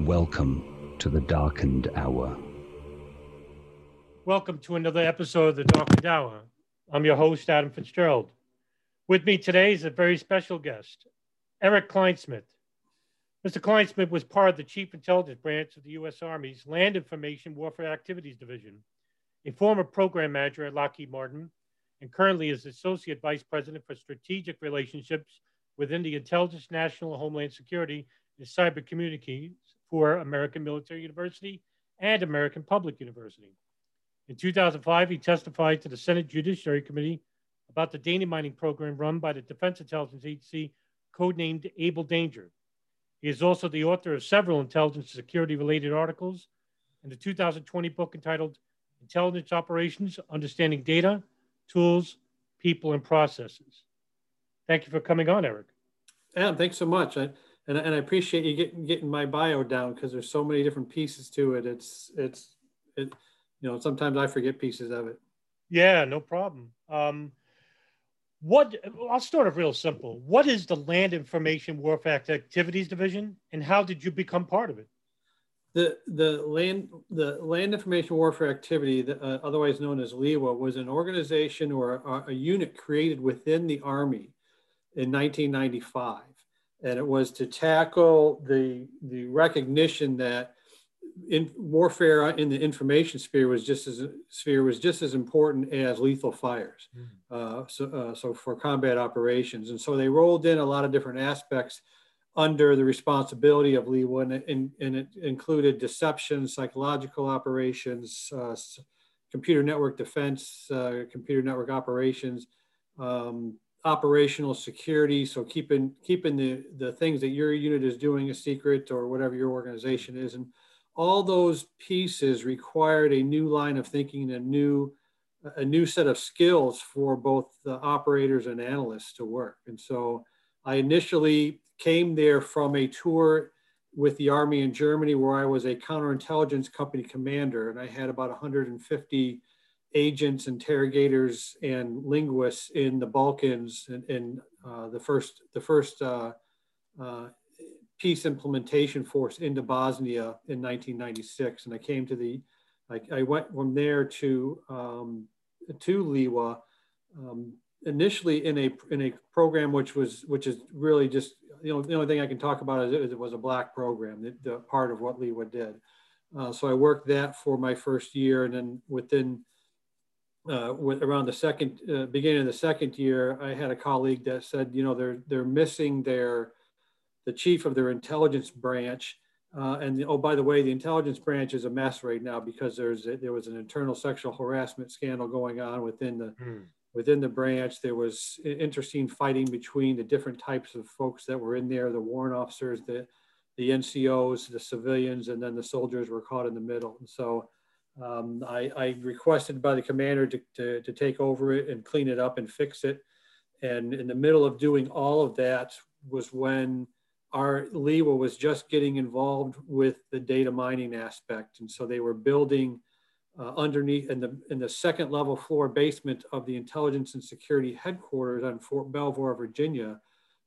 Welcome to the darkened hour. Welcome to another episode of the Darkened Hour. I'm your host, Adam Fitzgerald. With me today is a very special guest, Erik Kleinsmith. Mr. Kleinsmith was part of the Chief Intelligence Branch of the U.S. Army's Land Information Warfare Activities Division, a former program manager at Lockheed Martin, and currently is Associate Vice President for Strategic Relationships within the Intelligence National Homeland Security and Cyber Communications for American Military University and American Public University. In 2005, he testified to the Senate Judiciary Committee about the data mining program run by the Defense Intelligence Agency, codenamed Able Danger. He is also the author of several intelligence security related articles and the 2020 book entitled Intelligence Operations Understanding Data, Tools, People, and Processes. Thank you for coming on, Erik. Adam, thanks so much. I, and, and I appreciate you getting getting my bio down because there's so many different pieces to it. It's it's it, you know sometimes I forget pieces of it. Yeah, no problem. Um, what I'll start off real simple. What is the Land Information Warfare Activities Division, and how did you become part of it? The the land the Land Information Warfare Activity, uh, otherwise known as LIWA, was an organization or a, a unit created within the Army in 1995 and it was to tackle the the recognition that in warfare in the information sphere was just as sphere was just as important as lethal fires. Mm. Uh, so, uh, so for combat operations, and so they rolled in a lot of different aspects under the responsibility of LIWA, and, and, and it included deception, psychological operations, uh, computer network defense, uh, computer network operations, um, operational security. So keeping keeping the the things that your unit is doing a secret or whatever your organization is, and all those pieces required a new line of thinking, a new a new set of skills for both the operators and analysts to work. And so I initially came there from a tour with the Army in Germany, where I was a counterintelligence company commander, and I had about 150 agents, interrogators, and linguists in the Balkans in uh, the first the first uh, uh, peace implementation force into Bosnia in 1996, and I came to the I, I went from there to um, to LIWA. Um, initially in a in a program which was which is really just you know the only thing I can talk about is it, it was a black program the, the, part of what LIWA did. Uh, so I worked that for my first year, and then within uh, with around the second uh, beginning of the second year, I had a colleague that said, you know, they're they're missing their the chief of their intelligence branch. Uh, and the, oh, by the way, the intelligence branch is a mess right now because there's a, there was an internal sexual harassment scandal going on within the mm. within the branch. There was interesting fighting between the different types of folks that were in there, the warrant officers, the the NCOs, the civilians, and then the soldiers were caught in the middle. And so um, I, I, requested by the commander to, to, to, take over it and clean it up and fix it. And in the middle of doing all of that was when our LIWA was just getting involved with the data mining aspect. And so they were building uh, underneath in the, in the second level floor basement of the intelligence and security headquarters on Fort Belvoir, Virginia,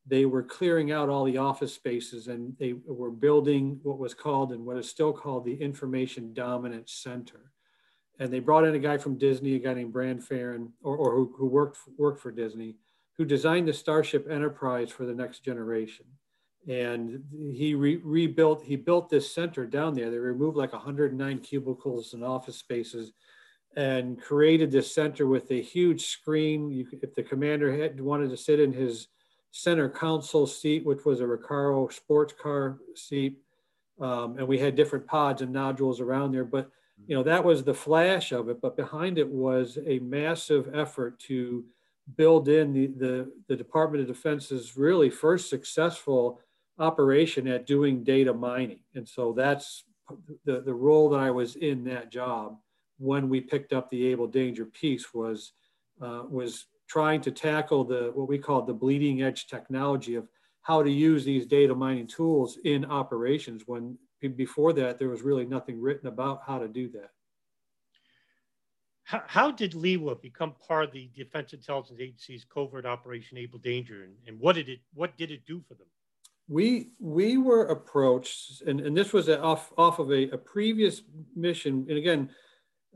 they were clearing out all the office spaces and they were building what was called and what is still called the Information Dominance Center. And they brought in a guy from Disney, a guy named Brand Farron, or, or who, who worked, worked for Disney, who designed the Starship Enterprise for the next generation. and he re- rebuilt he built this center down there they removed like 109 cubicles and office spaces and created this center with a huge screen you, if the commander had wanted to sit in his center console seat which was a recaro sports car seat um, and we had different pods and nodules around there but you know that was the flash of it but behind it was a massive effort to build in the, the, the department of defense's really first successful operation at doing data mining. And so that's the, the role that I was in that job when we picked up the able danger piece was, uh, was trying to tackle the, what we call the bleeding edge technology of how to use these data mining tools in operations when before that there was really nothing written about how to do that. How, how did LIWA become part of the Defense Intelligence Agency's covert operation Able Danger, and, and what did it what did it do for them? we we were approached, and, and this was off off of a, a previous mission. And again,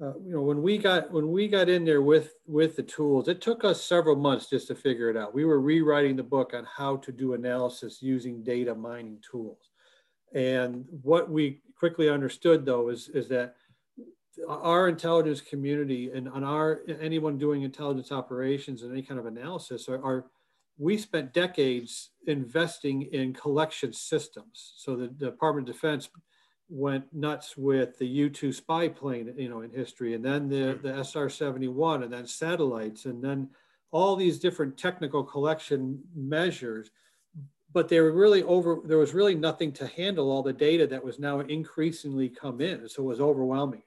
uh, you know, when we got when we got in there with with the tools, it took us several months just to figure it out. We were rewriting the book on how to do analysis using data mining tools, and what we quickly understood though is is that our intelligence community and on our anyone doing intelligence operations and any kind of analysis are, are we spent decades investing in collection systems. So the Department of Defense went nuts with the U-2 spy plane, you know, in history, and then the, mm. the SR-71, and then satellites, and then all these different technical collection measures. But they were really over, there was really nothing to handle all the data that was now increasingly come in. So it was overwhelming.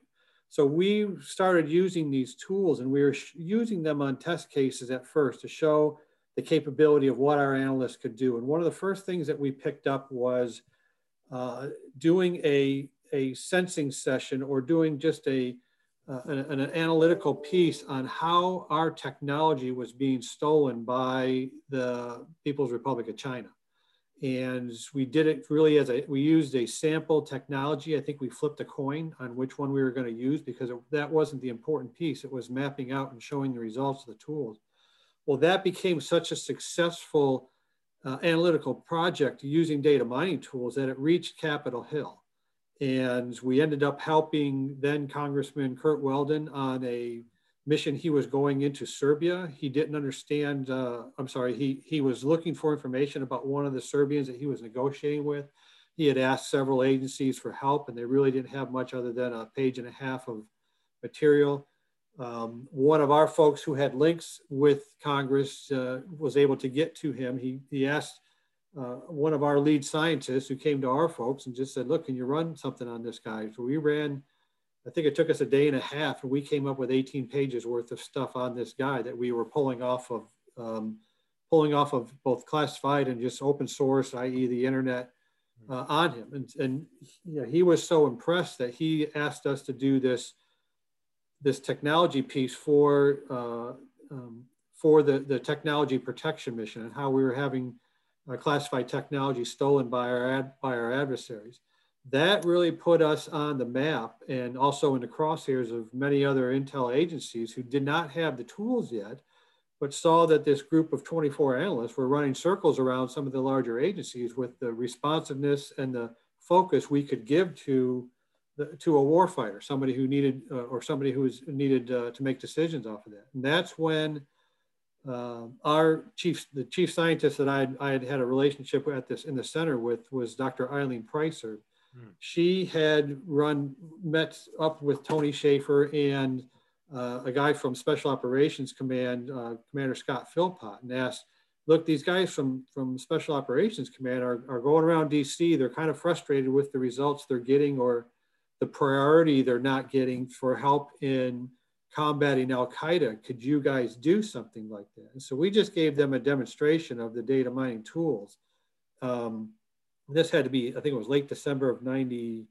So we started using these tools and we were using them on test cases at first to show the capability of what our analysts could do. And one of the first things that we picked up was uh, doing a, a sensing session or doing just a, uh, an, an, analytical piece on how our technology was being stolen by the People's Republic of China. And we did it really as a, we used a sample technology. I think we flipped a coin on which one we were going to use because it, that wasn't the important piece. It was mapping out and showing the results of the tools. Well, that became such a successful uh, analytical project using data mining tools that it reached Capitol Hill. And we ended up helping then Congressman Curt Weldon on a mission he was going into Serbia. He didn't understand, uh, I'm sorry, he, he was looking for information about one of the Serbians that he was negotiating with. He had asked several agencies for help and they really didn't have much other than a page and a half of material. Um, one of our folks who had links with Congress uh, was able to get to him. He, he asked uh, one of our lead scientists who came to our folks and just said, look, can you run something on this guy? So we ran, I think it took us a day and a half and we came up with 18 pages worth of stuff on this guy that we were pulling off of, um, pulling off of both classified and just open source, i.e. the internet uh, on him. And, and you know, he was so impressed that he asked us to do this this technology piece for uh, um, for the, the technology protection mission and how we were having uh, classified technology stolen by our ad, by our adversaries. That really put us on the map and also in the crosshairs of many other intel agencies who did not have the tools yet, but saw that this group of 24 analysts were running circles around some of the larger agencies with the responsiveness and the focus we could give to the, to a warfighter, somebody who needed uh, or somebody who was needed uh, to make decisions off of that. And that's when uh, our chief, the chief scientist that I, I had had a relationship at this in the center with was Dr. Eileen Preisser. Hmm. She had run, met up with Tony Shaffer and uh, a guy from Special Operations Command, uh, Commander Scott Philpott, and asked, look, these guys from, from Special Operations Command are, are going around DC. They're kind of frustrated with the results they're getting or the priority they're not getting for help in combating Al Qaeda. Could you guys do something like that? And so we just gave them a demonstration of the data mining tools. Um, this had to be, I think it was late December of 90,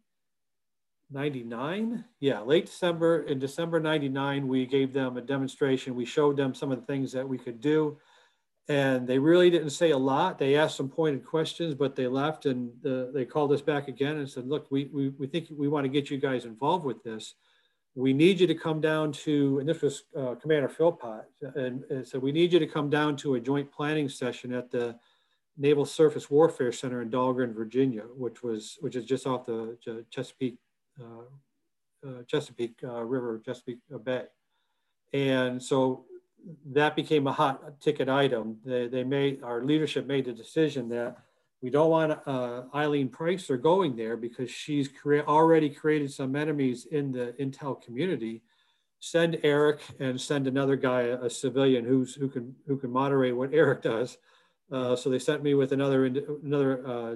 99. Yeah, late December. In December 99, we gave them a demonstration. We showed them some of the things that we could do and they really didn't say a lot. They asked some pointed questions, but they left and uh, they called us back again and said, look, we, we, we think we want to get you guys involved with this. We need you to come down to, and this was uh, Commander Philpott, and, and so we need you to come down to a joint planning session at the Naval Surface Warfare Center in Dahlgren, Virginia, which was which is just off the Chesapeake uh, uh, Chesapeake uh, River, Chesapeake Bay, and so that became a hot ticket item. They, they made our leadership made the decision that we don't want uh, Eileen Preisser going there because she's crea- already created some enemies in the intel community. Send Erik and send another guy, a, a civilian who's who can who can moderate what Erik does. Uh, so they sent me with another another uh,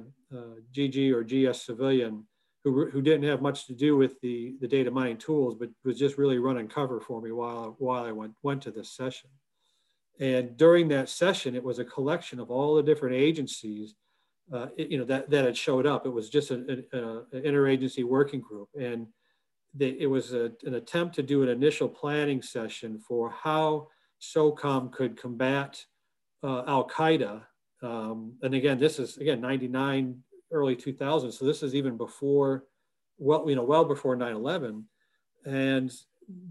GG uh, or GS civilian who, who didn't have much to do with the, the data mining tools, but was just really running cover for me while, while I went, went to this session. And during that session, it was a collection of all the different agencies, uh, it, you know, that, that had showed up. It was just an, an, an interagency working group. And they, it was a, an attempt to do an initial planning session for how SOCOM could combat uh, Al-Qaeda. Um, and again, this is, again, 99 early 2000s. So this is even before, well, you know, well before 9/11. And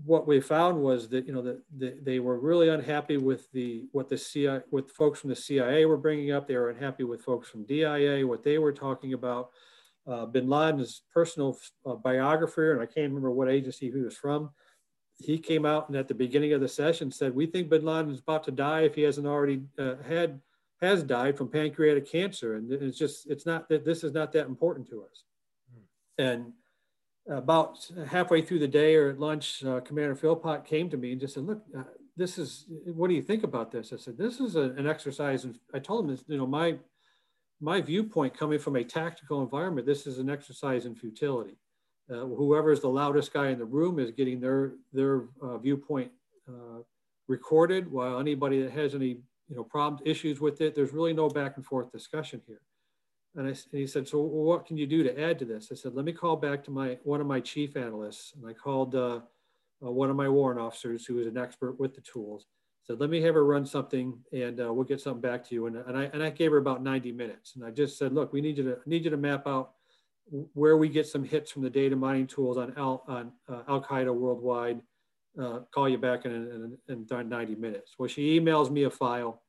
what we found was that you know that the, they were really unhappy with the what the CIA, what folks from the CIA were bringing up. They were unhappy with folks from DIA, what they were talking about. Uh, Bin Laden's personal uh, biographer, and I can't remember what agency he was from. He came out and at the beginning of the session said, "We think Bin Laden is about to die if he hasn't already uh, had has died from pancreatic cancer. And it's just, it's not that this is not that important to us. Hmm. And about halfway through the day or at lunch, uh, Commander Philpott came to me and just said, look, uh, this is, what do you think about this? I said, this is a, an exercise. And I told him this, you know, my, my viewpoint coming from a tactical environment, this is an exercise in futility. Uh, whoever is the loudest guy in the room is getting their, their uh, viewpoint uh, recorded while anybody that has any you know, problems, issues with it. There's really no back and forth discussion here. And, I, and he said, so what can you do to add to this? I said, let me call back to my one of my chief analysts. And I called uh, uh, one of my warrant officers who is an expert with the tools. Said, let me have her run something and uh, we'll get something back to you. And, and, I, and I gave her about 90 minutes. And I just said, look, we need you to, need you to map out where we get some hits from the data mining tools on Al, on uh, Al-Qaeda worldwide uh, call you back in, in, in, 90 minutes. Well, she emails me a file,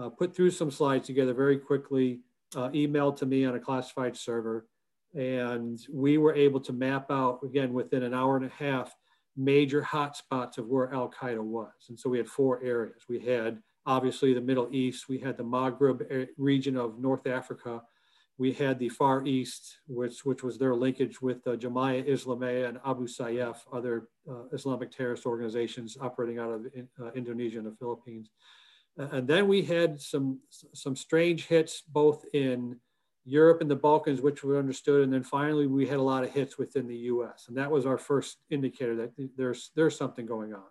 uh, put through some slides together very quickly, uh, emailed to me on a classified server. And we were able to map out, again, within an hour and a half, major hotspots of where Al Qaeda was. And so we had four areas. We had obviously the Middle East, we had the Maghreb region of North Africa, we had the Far East, which, which was their linkage with uh, Jemaah Islamiyah and Abu Sayyaf, other uh, Islamic terrorist organizations operating out of in, uh, Indonesia and the Philippines. and then we had some, some strange hits both in Europe and the Balkans, which we understood. And then finally, we had a lot of hits within the US. And that was our first indicator that there's, there's something going on.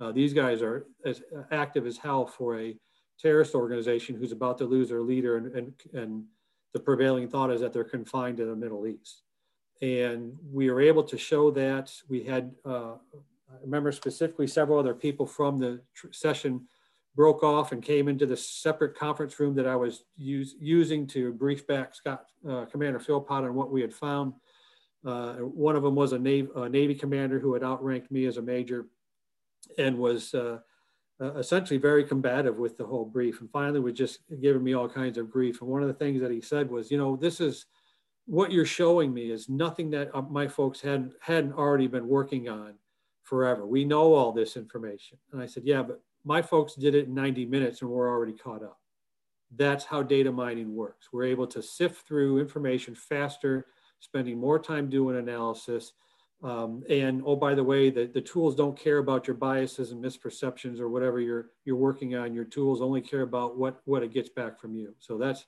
Uh, these guys are as active as hell for a terrorist organization who's about to lose their leader and, and, and the prevailing thought is that they're confined to the Middle East. And we were able to show that. We had, uh, I remember specifically several other people from the session broke off and came into the separate conference room that I was use, using to brief back Scott, uh, Commander Philpott on what we had found. Uh, one of them was a a Navy, commander who had outranked me as a major and was uh, essentially very combative with the whole brief and finally was just giving me all kinds of grief. And one of the things that he said was, you know, this is what you're showing me is nothing that uh, my folks hadn't, hadn't already been working on forever. We know all this information. And I said, yeah, but my folks did it in 90 minutes and we're already caught up. That's how data mining works. We're able to sift through information faster, spending more time doing analysis, um, and oh, by the way, the, the tools don't care about your biases and misperceptions or whatever you're you're working on. Your tools only care about what what it gets back from you. So that's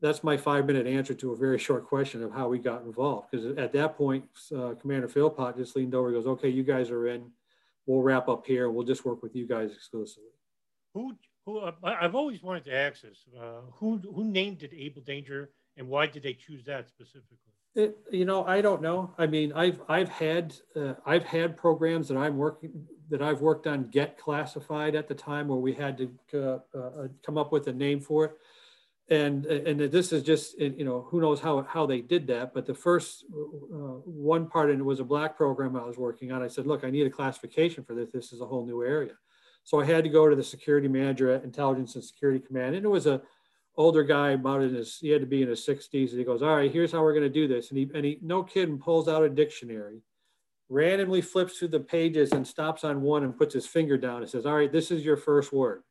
that's my five minute answer to a very short question of how we got involved. Because at that point, uh, Commander Philpott just leaned over and goes, "Okay, you guys are in. We'll wrap up here. We'll just work with you guys exclusively." Who who? Uh, I've always wanted to ask this. Uh, who who named it Able Danger, and why did they choose that specifically? It, you know, I don't know. I mean, I've I've had uh, I've had programs that I'm working that I've worked on get classified at the time where we had to uh, uh, come up with a name for it, and and this is just you know who knows how how they did that. But the first uh, one part and it was a black program I was working on. I said, look, I need a classification for this. This is a whole new area, so I had to go to the security manager at Intelligence and Security Command, and it was a older guy about in his, he had to be in his 60s. And he goes, All right, here's how we're going to do this. And he, and he, no kid, pulls out a dictionary, randomly flips through the pages and stops on one and puts his finger down and says, All right, this is your first word.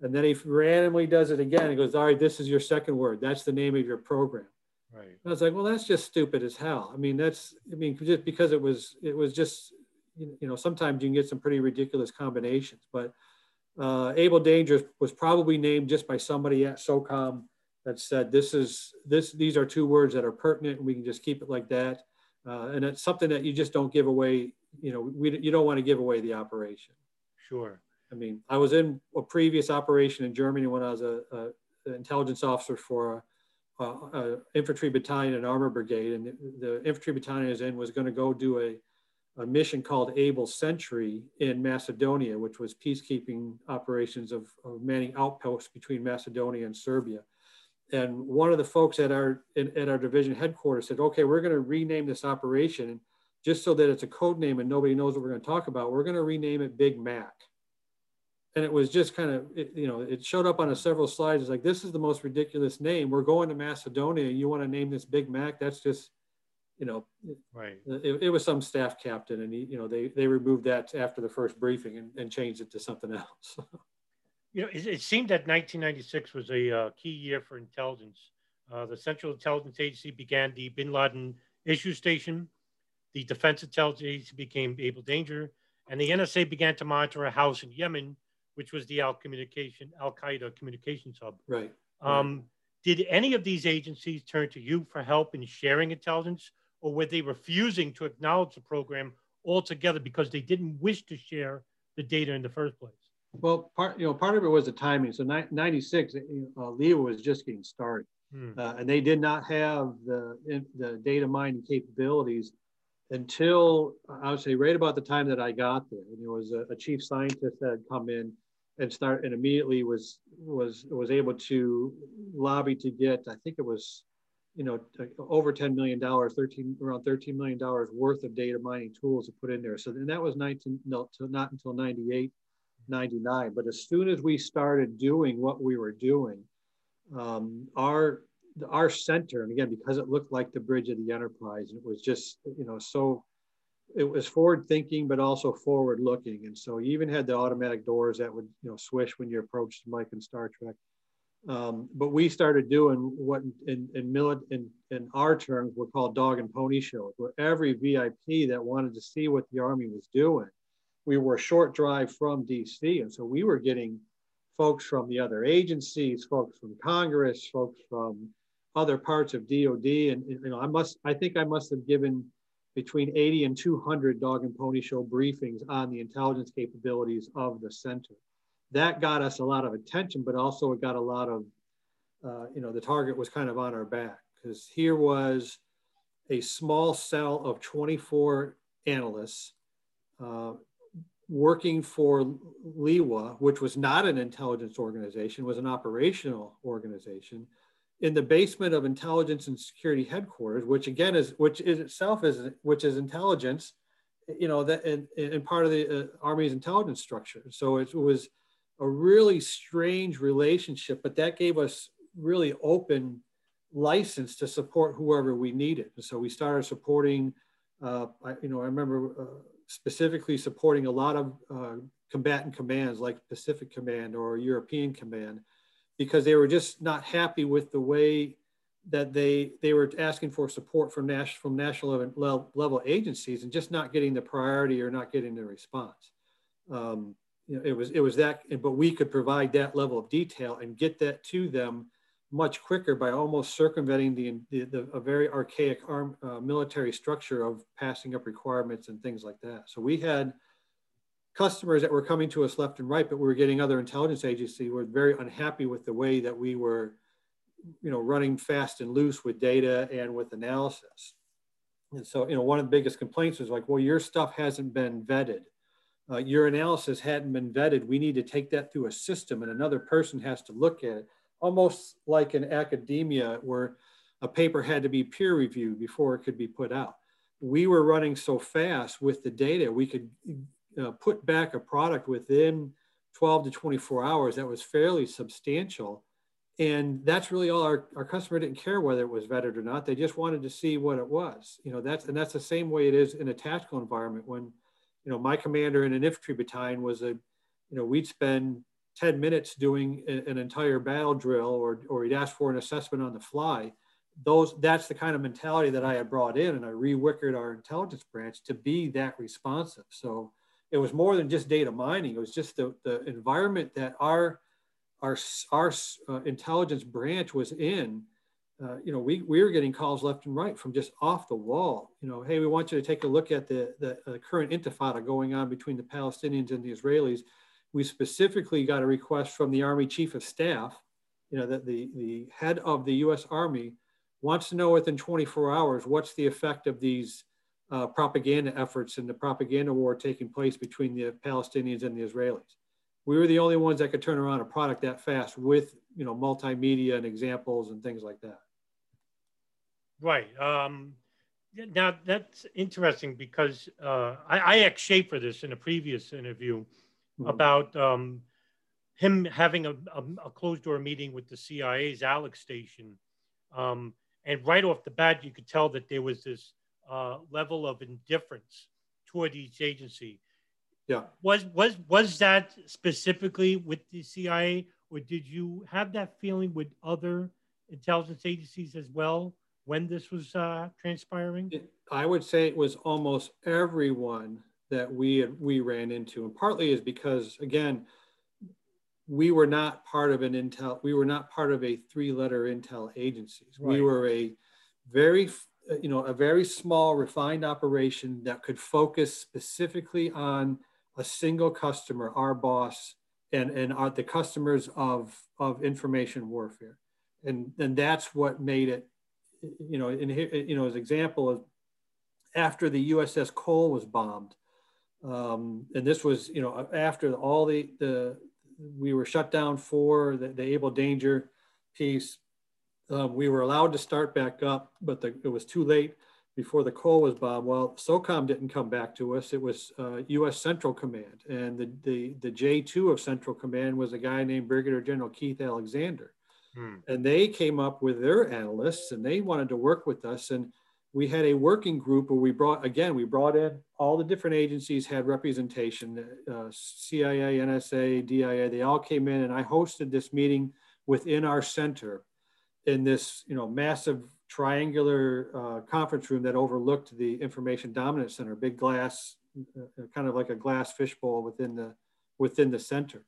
And then he randomly does it again and goes, All right, this is your second word. That's the name of your program. Right. And I was like, Well, that's just stupid as hell. I mean, that's, I mean, just because it was, it was just, you know, sometimes you can get some pretty ridiculous combinations, but uh, Able Danger was probably named just by somebody at SOCOM that said this is this these are two words that are pertinent and we can just keep it like that. Uh, and it's something that you just don't give away. You know, we, you don't want to give away the operation. Sure. I mean, I was in a previous operation in Germany when I was a, a an intelligence officer for a, a, infantry battalion and armor brigade, and the, the infantry battalion I was in was going to go do a a mission called Able Sentry in Macedonia, which was peacekeeping operations of, of manning outposts between Macedonia and Serbia. And one of the folks at our in, at our division headquarters said, "Okay, we're going to rename this operation, just so that it's a code name and nobody knows what we're going to talk about. We're going to rename it Big Mac." And it was just kind of, you know, it showed up on a several slides. It's like, this is the most ridiculous name. We're going to Macedonia. And you want to name this Big Mac? That's just you know, right. It, it, was some staff captain, and he, you know, they they removed that after the first briefing and, and changed it to something else. you know, it, it, seemed that 1996 was a uh, key year for intelligence. Uh, the Central Intelligence Agency began the Bin Laden issue station. The Defense Intelligence Agency became Able Danger, and the NSA began to monitor a house in Yemen, which was the Al Communication Al Qaeda communications hub. Right. Um, right. Did any of these agencies turn to you for help in sharing intelligence, or were they refusing to acknowledge the program altogether because they didn't wish to share the data in the first place? Well, part you know part of it was the timing. So '96, uh, LIWA was just getting started, hmm. uh, and they did not have the the data mining capabilities until I would say right about the time that I got there. And there was a, a chief scientist that had come in and start and immediately was was was able to lobby to get. I think it was you know, over $10 million, 13, around $13 million worth of data mining tools to put in there. So and that was 19, no, not until 98, 99. But as soon as we started doing what we were doing, um, our, our center, and again, because it looked like the bridge of the enterprise, and it was just, you know, so it was forward thinking, but also forward looking. And so you even had the automatic doors that would, you know, swish when you approached Mike and Star Trek. Um, but we started doing what in, in, in, in our terms were called dog and pony shows, where every VIP that wanted to see what the Army was doing, we were a short drive from DC. And so we were getting folks from the other agencies, folks from Congress, folks from other parts of DOD. And, you know, I must, I think I must have given between 80 and 200 dog and pony show briefings on the intelligence capabilities of the center that got us a lot of attention, but also it got a lot of, uh, you know, the target was kind of on our back because here was a small cell of 24 analysts uh, working for LIWA, which was not an intelligence organization, was an operational organization in the basement of intelligence and security headquarters, which again is, which is itself is, which is intelligence, you know, that and, and part of the uh, Army's intelligence structure. So it was, a really strange relationship, but that gave us really open license to support whoever we needed. And so we started supporting, uh, I, you know, I remember uh, specifically supporting a lot of uh, combatant commands like Pacific Command or European Command because they were just not happy with the way that they they were asking for support from national from national level, level agencies and just not getting the priority or not getting the response. Um, you know, it was it was that, but we could provide that level of detail and get that to them much quicker by almost circumventing the, the, the a very archaic arm, uh, military structure of passing up requirements and things like that. So we had customers that were coming to us left and right, but we were getting other intelligence agencies were very unhappy with the way that we were, you know, running fast and loose with data and with analysis. And so, you know, one of the biggest complaints was like, well, your stuff hasn't been vetted uh, your analysis hadn't been vetted. We need to take that through a system and another person has to look at it, almost like in academia where a paper had to be peer reviewed before it could be put out. We were running so fast with the data, we could uh, put back a product within 12 to 24 hours that was fairly substantial and that's really all our, our customer didn't care whether it was vetted or not. They just wanted to see what it was. You know, that's and that's the same way it is in a tactical environment. When, you know, my commander in an infantry battalion was a, you know, we'd spend 10 minutes doing a, an entire battle drill or or he'd ask for an assessment on the fly. Those that's the kind of mentality that I had brought in and I re-wickered our intelligence branch to be that responsive. So it was more than just data mining. It was just the, the environment that our our, our uh, intelligence branch was in, uh, you know, we, we were getting calls left and right from just off the wall. You know, hey, we want you to take a look at the, the uh, current intifada going on between the Palestinians and the Israelis. We specifically got a request from the Army Chief of Staff, you know, that the, the head of the US Army wants to know within 24 hours what's the effect of these uh, propaganda efforts and the propaganda war taking place between the Palestinians and the Israelis we were the only ones that could turn around a product that fast with you know multimedia and examples and things like that right um, now that's interesting because uh, I, I asked Shaffer this in a previous interview mm-hmm. about um, him having a, a, a, closed door meeting with the CIA's Alec station. Um, and right off the bat, you could tell that there was this uh, level of indifference toward each agency. Yeah. Was was was that specifically with the CIA, or did you have that feeling with other intelligence agencies as well when this was uh, transpiring? I would say it was almost everyone that we had, we ran into, and partly is because again, we were not part of an intel. We were not part of a three-letter intel agencies. Right. We were a very you know a very small refined operation that could focus specifically on a single customer, our boss, and, and our, the customers of, of information warfare. And, and that's what made it, you know, in, you know, as example of after the USS Cole was bombed, um, and this was, you know, after all the, the we were shut down for the, the Able Danger piece, um, we were allowed to start back up, but the, it was too late before the Cole was bombed. Well, SOCOM didn't come back to us. It was uh, U.S. Central Command, and the, the the J2 of Central Command was a guy named Brigadier General Keith Alexander, hmm. and they came up with their analysts, and they wanted to work with us, and we had a working group where we brought again we brought in all the different agencies had representation, uh, CIA, NSA, DIA. They all came in, and I hosted this meeting within our center in this you know massive triangular uh, conference room that overlooked the information dominance center, big glass, uh, kind of like a glass fishbowl within the within the center.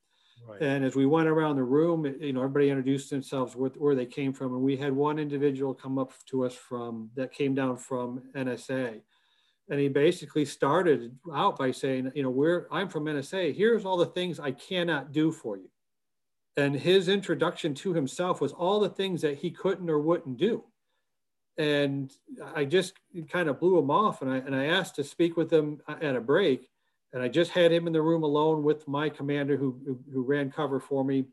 Right. And as we went around the room, you know, everybody introduced themselves with where they came from, and we had one individual come up to us from that came down from NSA, and he basically started out by saying, you know, we're I'm from NSA. Here's all the things I cannot do for you, and his introduction to himself was all the things that he couldn't or wouldn't do and I just kind of blew him off. And I and I asked to speak with him at a break, and I just had him in the room alone with my commander who who, who ran cover for me.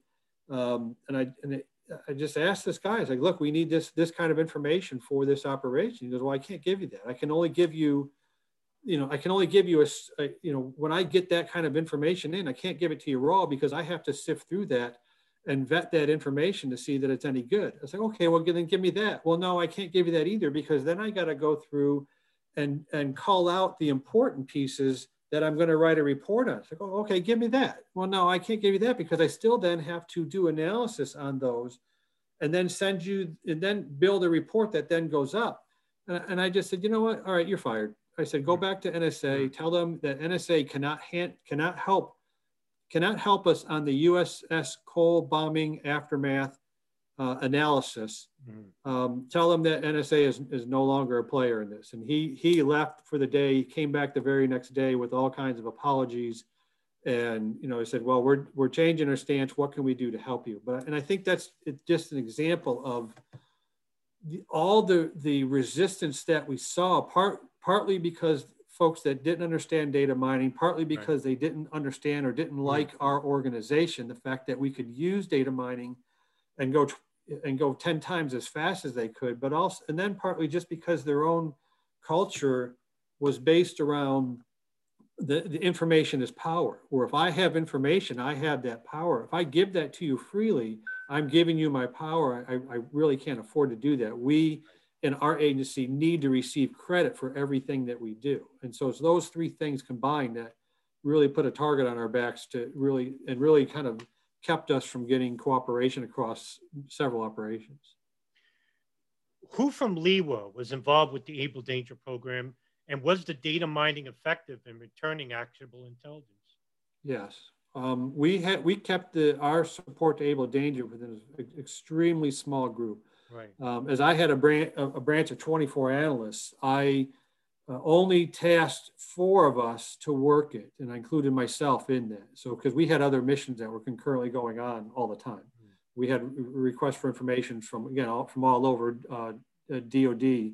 Um, and I and it, I just asked this guy, I was like, look, we need this this kind of information for this operation. He goes, well, I can't give you that. I can only give you, you know, I can only give you a, a you know, when I get that kind of information in, I can't give it to you raw because I have to sift through that and vet that information to see that it's any good. I was like, okay, well, then give me that. Well, no, I can't give you that either because then I got to go through and and call out the important pieces that I'm going to write a report on. It's like, oh, okay, give me that. Well, no, I can't give you that because I still then have to do analysis on those and then send you and then build a report that then goes up. And, and I just said, you know what? All right, you're fired. I said, go back to NSA, mm-hmm. tell them that NSA cannot hand, cannot help cannot help us on the USS Cole bombing aftermath uh, analysis. Mm-hmm. Um, tell them that NSA is, is no longer a player in this. And he, he left for the day, he came back the very next day with all kinds of apologies. And, you know, he said, well, we're, we're changing our stance. What can we do to help you? But, and I think that's just an example of the, all the, the resistance that we saw, part, partly because folks that didn't understand data mining, partly because right. they didn't understand or didn't like our organization, the fact that we could use data mining and go and go 10 times as fast as they could, but also, and then partly just because their own culture was based around the, the information is power. Or if I have information, I have that power. If I give that to you freely, I'm giving you my power. I, I really can't afford to do that. We in our agency need to receive credit for everything that we do. And so it's those three things combined that really put a target on our backs to really and really kind of kept us from getting cooperation across several operations. Who from LIWA was involved with the Able Danger program, and was the data mining effective in returning actionable intelligence? Yes, um, we had we kept the, our support to Able Danger within an extremely small group. Right. Um, as I had a branch a, branch of 24 analysts, I uh, only tasked four of us to work it, and I included myself in that. So because we had other missions that were concurrently going on all the time, mm. we had requests for information from again all, from all over uh, DoD.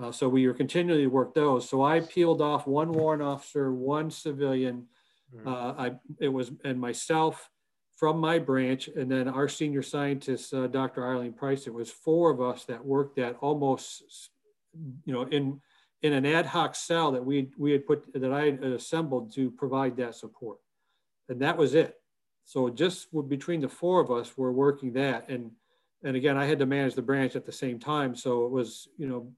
Uh, so we were continually work those. So I peeled off one warrant officer, one civilian Mm-hmm. Uh, I it was and myself from my branch, and then our senior scientist, uh, Dr. Eileen Price. It was four of us that worked that almost, you know, in in an ad hoc cell that we we had put that I had assembled to provide that support, and that was it. So just between the four of us, we're working that, and and again, I had to manage the branch at the same time. So it was, you know,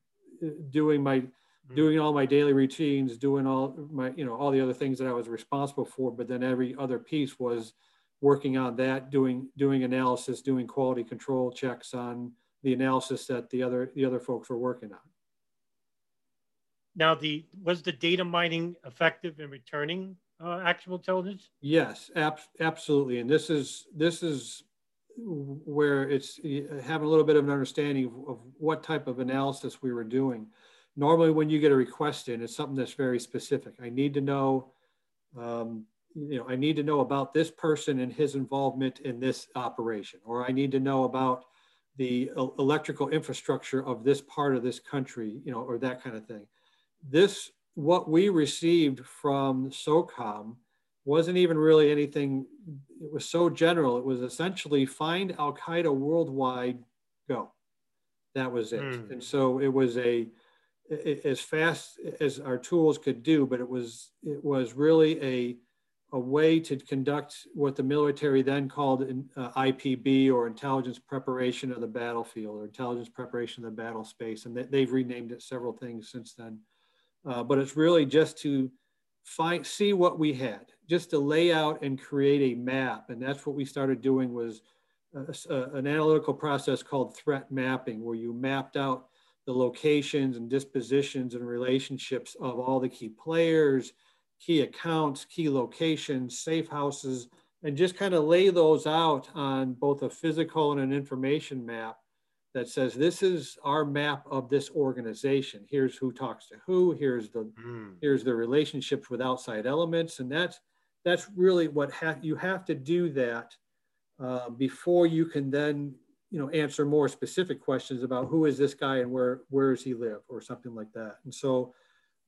doing my Mm-hmm. doing all my daily routines, doing all my, you know, all the other things that I was responsible for. But then every other piece was working on that, doing doing analysis, doing quality control checks on the analysis that the other the other folks were working on. Now, the was the data mining effective in returning uh, actionable intelligence? Yes, ab- absolutely. And this is this is where it's having a little bit of an understanding of, of what type of analysis we were doing normally when you get a request in, it's something that's very specific. I need to know, um, you know, I need to know about this person and his involvement in this operation, or I need to know about the electrical infrastructure of this part of this country, you know, or that kind of thing. This, what we received from SOCOM wasn't even really anything, it was so general. It was essentially find Al Qaeda worldwide, go. That was it. Mm. And so it was a, as fast as our tools could do, but it was it was really a a way to conduct what the military then called uh, IPB or intelligence preparation of the battlefield or intelligence preparation of the battle space, and they've renamed it several things since then. Uh, but it's really just to find see what we had, just to lay out and create a map, and that's what we started doing was a, a, an analytical process called threat mapping, where you mapped out the locations and dispositions and relationships of all the key players, key accounts, key locations, safe houses, and just kind of lay those out on both a physical and an information map that says this is our map of this organization. Here's who talks to who. Here's the mm. here's the relationships with outside elements, and that's that's really what ha- you have to do that uh, before you can then you know answer more specific questions about who is this guy and where where does he live or something like that and so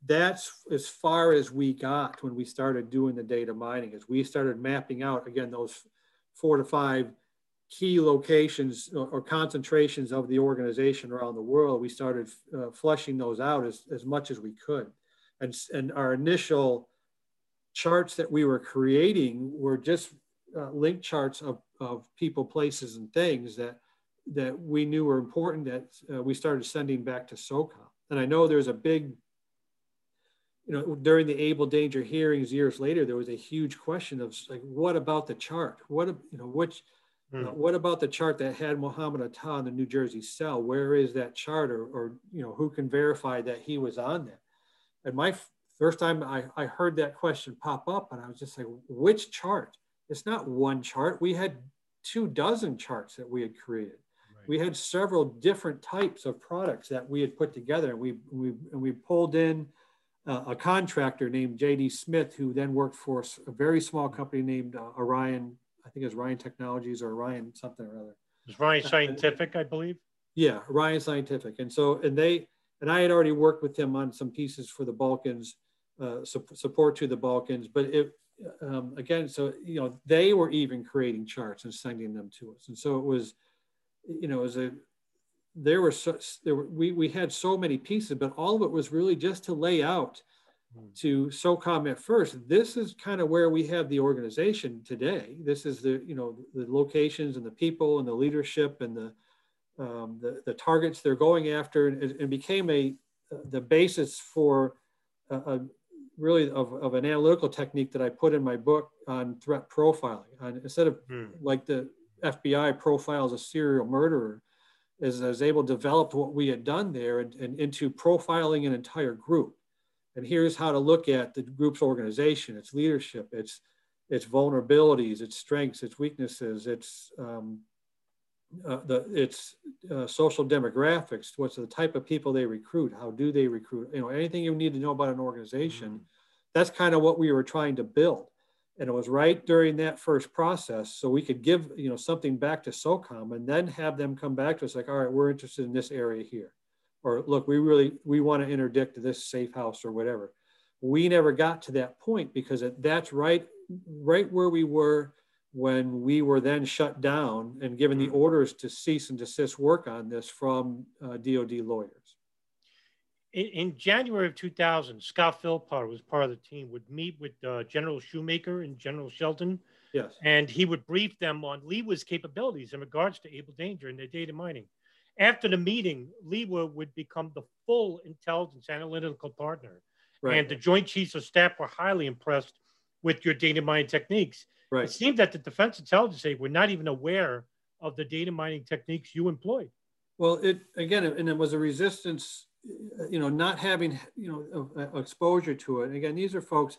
that's as far as we got when we started doing the data mining as we started mapping out again those four to five key locations or, concentrations of the organization around the world we started uh, fleshing those out as, as much as we could and, and our initial charts that we were creating were just uh, link charts of, of people places and things that that we knew were important that uh, we started sending back to SOCOM. And I know there's a big, you know, during the Able Danger hearings years later, there was a huge question of like, what about the chart? What, you know, which, uh, what about the chart that had Muhammad Atta in the New Jersey cell? Where is that chart or, or, you know, who can verify that he was on there? And my first time I, I heard that question pop up and I was just like, which chart? It's not one chart. We had two dozen charts that we had created we had several different types of products that we had put together. And we, we, and we pulled in uh, a contractor named JD Smith, who then worked for a very small company named uh, Orion, I think it was Orion Technologies or Ryan something or other. It was Ryan Scientific, I believe. Yeah, Ryan Scientific. And so, and they, and I had already worked with him on some pieces for the Balkans, uh, su support to the Balkans, but it, um, again, so, you know, they were even creating charts and sending them to us. And so it was, you know, as a there were so, there were, we we had so many pieces, but all of it was really just to lay out to SOCOM at first, this is kind of where we have the organization today. This is the, you know, the locations and the people and the leadership and the, um, the, the, targets they're going after and, and became a, the basis for a, a really of, of, an analytical technique that I put in my book on threat profiling. On, instead of hmm. like the FBI profiles a serial murderer, is I was able to develop what we had done there and, and into profiling an entire group. And here's how to look at the group's organization, its leadership, its its vulnerabilities, its strengths, its weaknesses, its um, uh, the its uh, social demographics. What's the type of people they recruit? How do they recruit? You know, anything you need to know about an organization. Mm-hmm. That's kind of what we were trying to build, and it was right during that first process, so we could give you know something back to SOCOM, and then have them come back to us like, all right, we're interested in this area here or look, we really, we want to interdict this safe house or whatever. We never got to that point because that's right, right where we were when we were then shut down and given the mm-hmm. orders to cease and desist work on this from uh, DOD lawyers. In, in, January of 2000, Scott Phillpott was part of the team, would meet with uh, General Schoomaker and General Shelton. Yes. And he would brief them on LIWA's capabilities in regards to Able Danger and their data mining. After the meeting, LIWA would become the full intelligence analytical partner. Right. And the Joint Chiefs of Staff were highly impressed with your data mining techniques. Right. It seemed that the Defense Intelligence Agency were not even aware of the data mining techniques you employed. Well, it again, and it was a resistance, you know, not having, you know, exposure to it. again, these are folks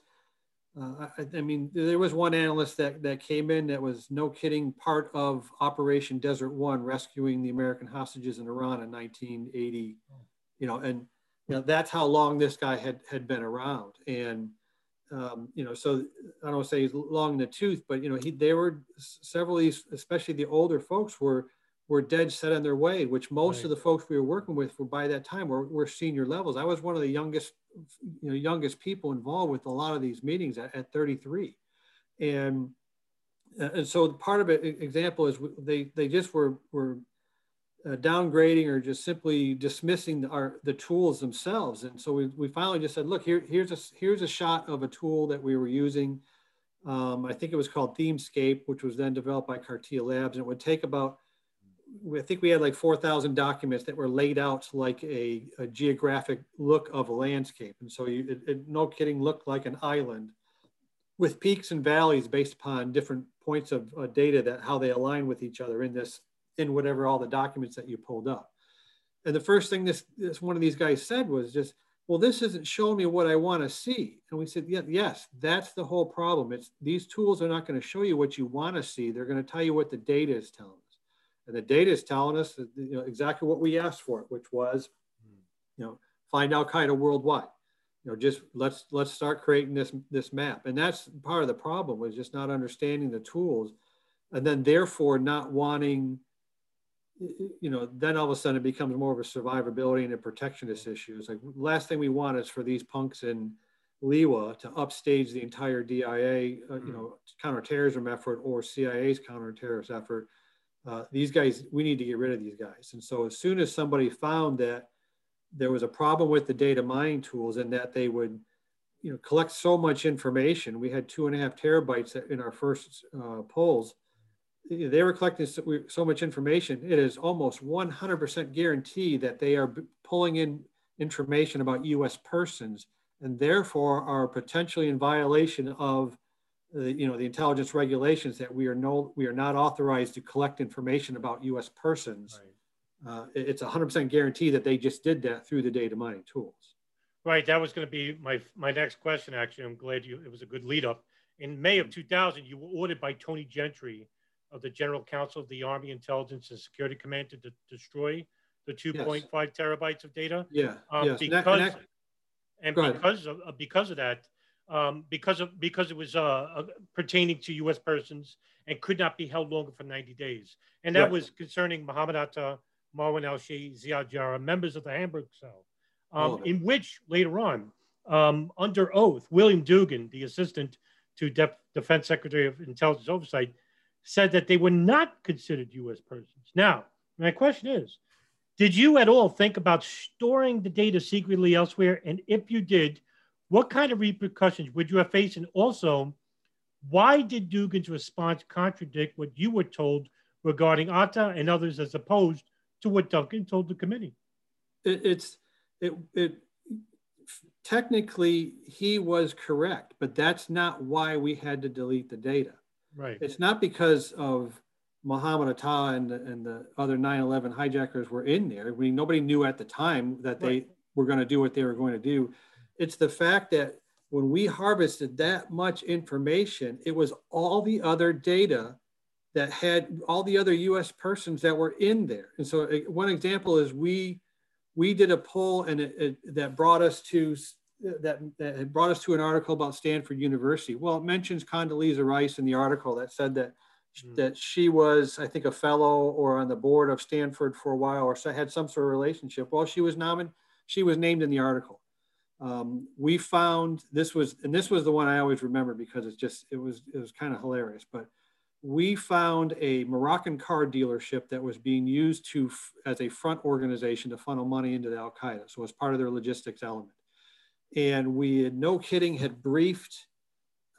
uh, I, I, mean, there was one analyst that, that came in that was no kidding part of Operation Desert One, rescuing the American hostages in Iran in 1980. You know, and you know that's how long this guy had had been around. And um, you know, so I don't say he's long in the tooth, but you know, he they were several of these, especially the older folks, were were dead set on their way. Which most right. of the folks we were working with were by that time were, were senior levels. I was one of the youngest you know youngest people involved with a lot of these meetings at, at 33 and uh, and so part of it example is they they just were were uh, downgrading or just simply dismissing the, our the tools themselves and so we, we finally just said look here here's a here's a shot of a tool that we were using um, I think it was called Themescape, which was then developed by Cartia Labs, and it would take about I think we had like 4,000 documents that were laid out like a, a geographic look of a landscape. And so you, it, it, no kidding, looked like an island with peaks and valleys based upon different points of uh, data that how they align with each other in this, in whatever all the documents that you pulled up. And the first thing this, this one of these guys said was just, well, this isn't showing me what I want to see. And we said, yeah, yes, that's the whole problem. It's these tools are not going to show you what you want to see. They're going to tell you what the data is telling. And the data is telling us you know, exactly what we asked for, which was, you know, find Al Qaeda worldwide. You know, just let's let's start creating this this map. And that's part of the problem was just not understanding the tools, and then therefore not wanting. You know, then all of a sudden it becomes more of a survivability and a protectionist issue. It's like last thing we want is for these punks in LIWA to upstage the entire DIA, uh, you know, counterterrorism effort or CIA's counterterrorist effort uh, these guys, we need to get rid of these guys. And so as soon as somebody found that there was a problem with the data mining tools and that they would, you know, collect so much information, we had two and a half terabytes in our first uh, polls. They were collecting so, so much information. It is almost 100% guarantee that they are pulling in information about U.S. persons and therefore are potentially in violation of the, you know, the intelligence regulations that we are no, we are not authorized to collect information about U.S. persons. Right. Uh, it's a hundred percent guarantee that they just did that through the data mining tools. Right. That was going to be my my next question. Actually, I'm glad you. It was a good lead up. In May of 2000, you were ordered by Tony Gentry of the General Counsel of the Army Intelligence and Security Command to de- destroy the 2.5 yes. terabytes of data. Yeah. Um, yes. Because, and, that, and, and because of because of that, um, because of because it was uh, uh, pertaining to U.S. persons and could not be held longer for 90 days, and that right. was concerning Muhammad Atta, Marwan al Shehhi, Ziad Jarrah, members of the Hamburg cell, um, in which later on, um, under oath, William Dugan, the assistant to Def- Defense Secretary of Intelligence Oversight, said that they were not considered U.S. persons. Now, my question is. Did you at all think about storing the data secretly elsewhere? And if you did, what kind of repercussions would you have faced? And also, why did Dugan's response contradict what you were told regarding Atta and others as opposed to what Duncan told the committee? It, it's it, it technically he was correct, but that's not why we had to delete the data. Right. It's not because of Muhammad Atta and the, and the other 9/11 hijackers were in there. I mean, nobody knew at the time that they Right. were going to do what they were going to do. It's the fact that when we harvested that much information, it was all the other data that had all the other U.S. persons that were in there. And so, one example is we we did a poll and it, it, that brought us to that, that brought us to an article about Stanford University. Well, it mentions Condoleezza Rice in the article that said that Mm. that she was, I think, a fellow or on the board of Stanford for a while, or so- had some sort of relationship. Well, she was nominated. She was named in the article. Um, we found this was, and this was the one I always remember because it's just it was it was kind of hilarious. But we found a Moroccan car dealership that was being used to as a front organization to funnel money into the Al Qaeda. So as part of their logistics element. And we had no kidding had briefed.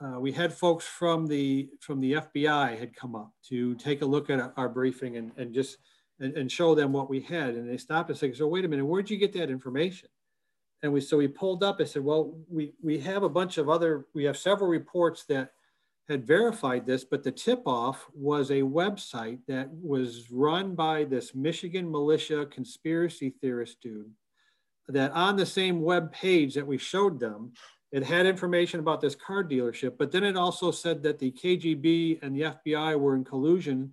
Uh, we had folks from the from the FBI had come up to take a look at our briefing and, and just and, and show them what we had. And they stopped and said, "So wait a minute, where'd you get that information?" And we so we pulled up. I said, "Well, we we have a bunch of other. We have several reports that had verified this, but the tip-off was a website that was run by this Michigan militia conspiracy theorist dude. That on the same web page that we showed them, it had information about this car dealership, but then it also said that the KGB and the FBI were in collusion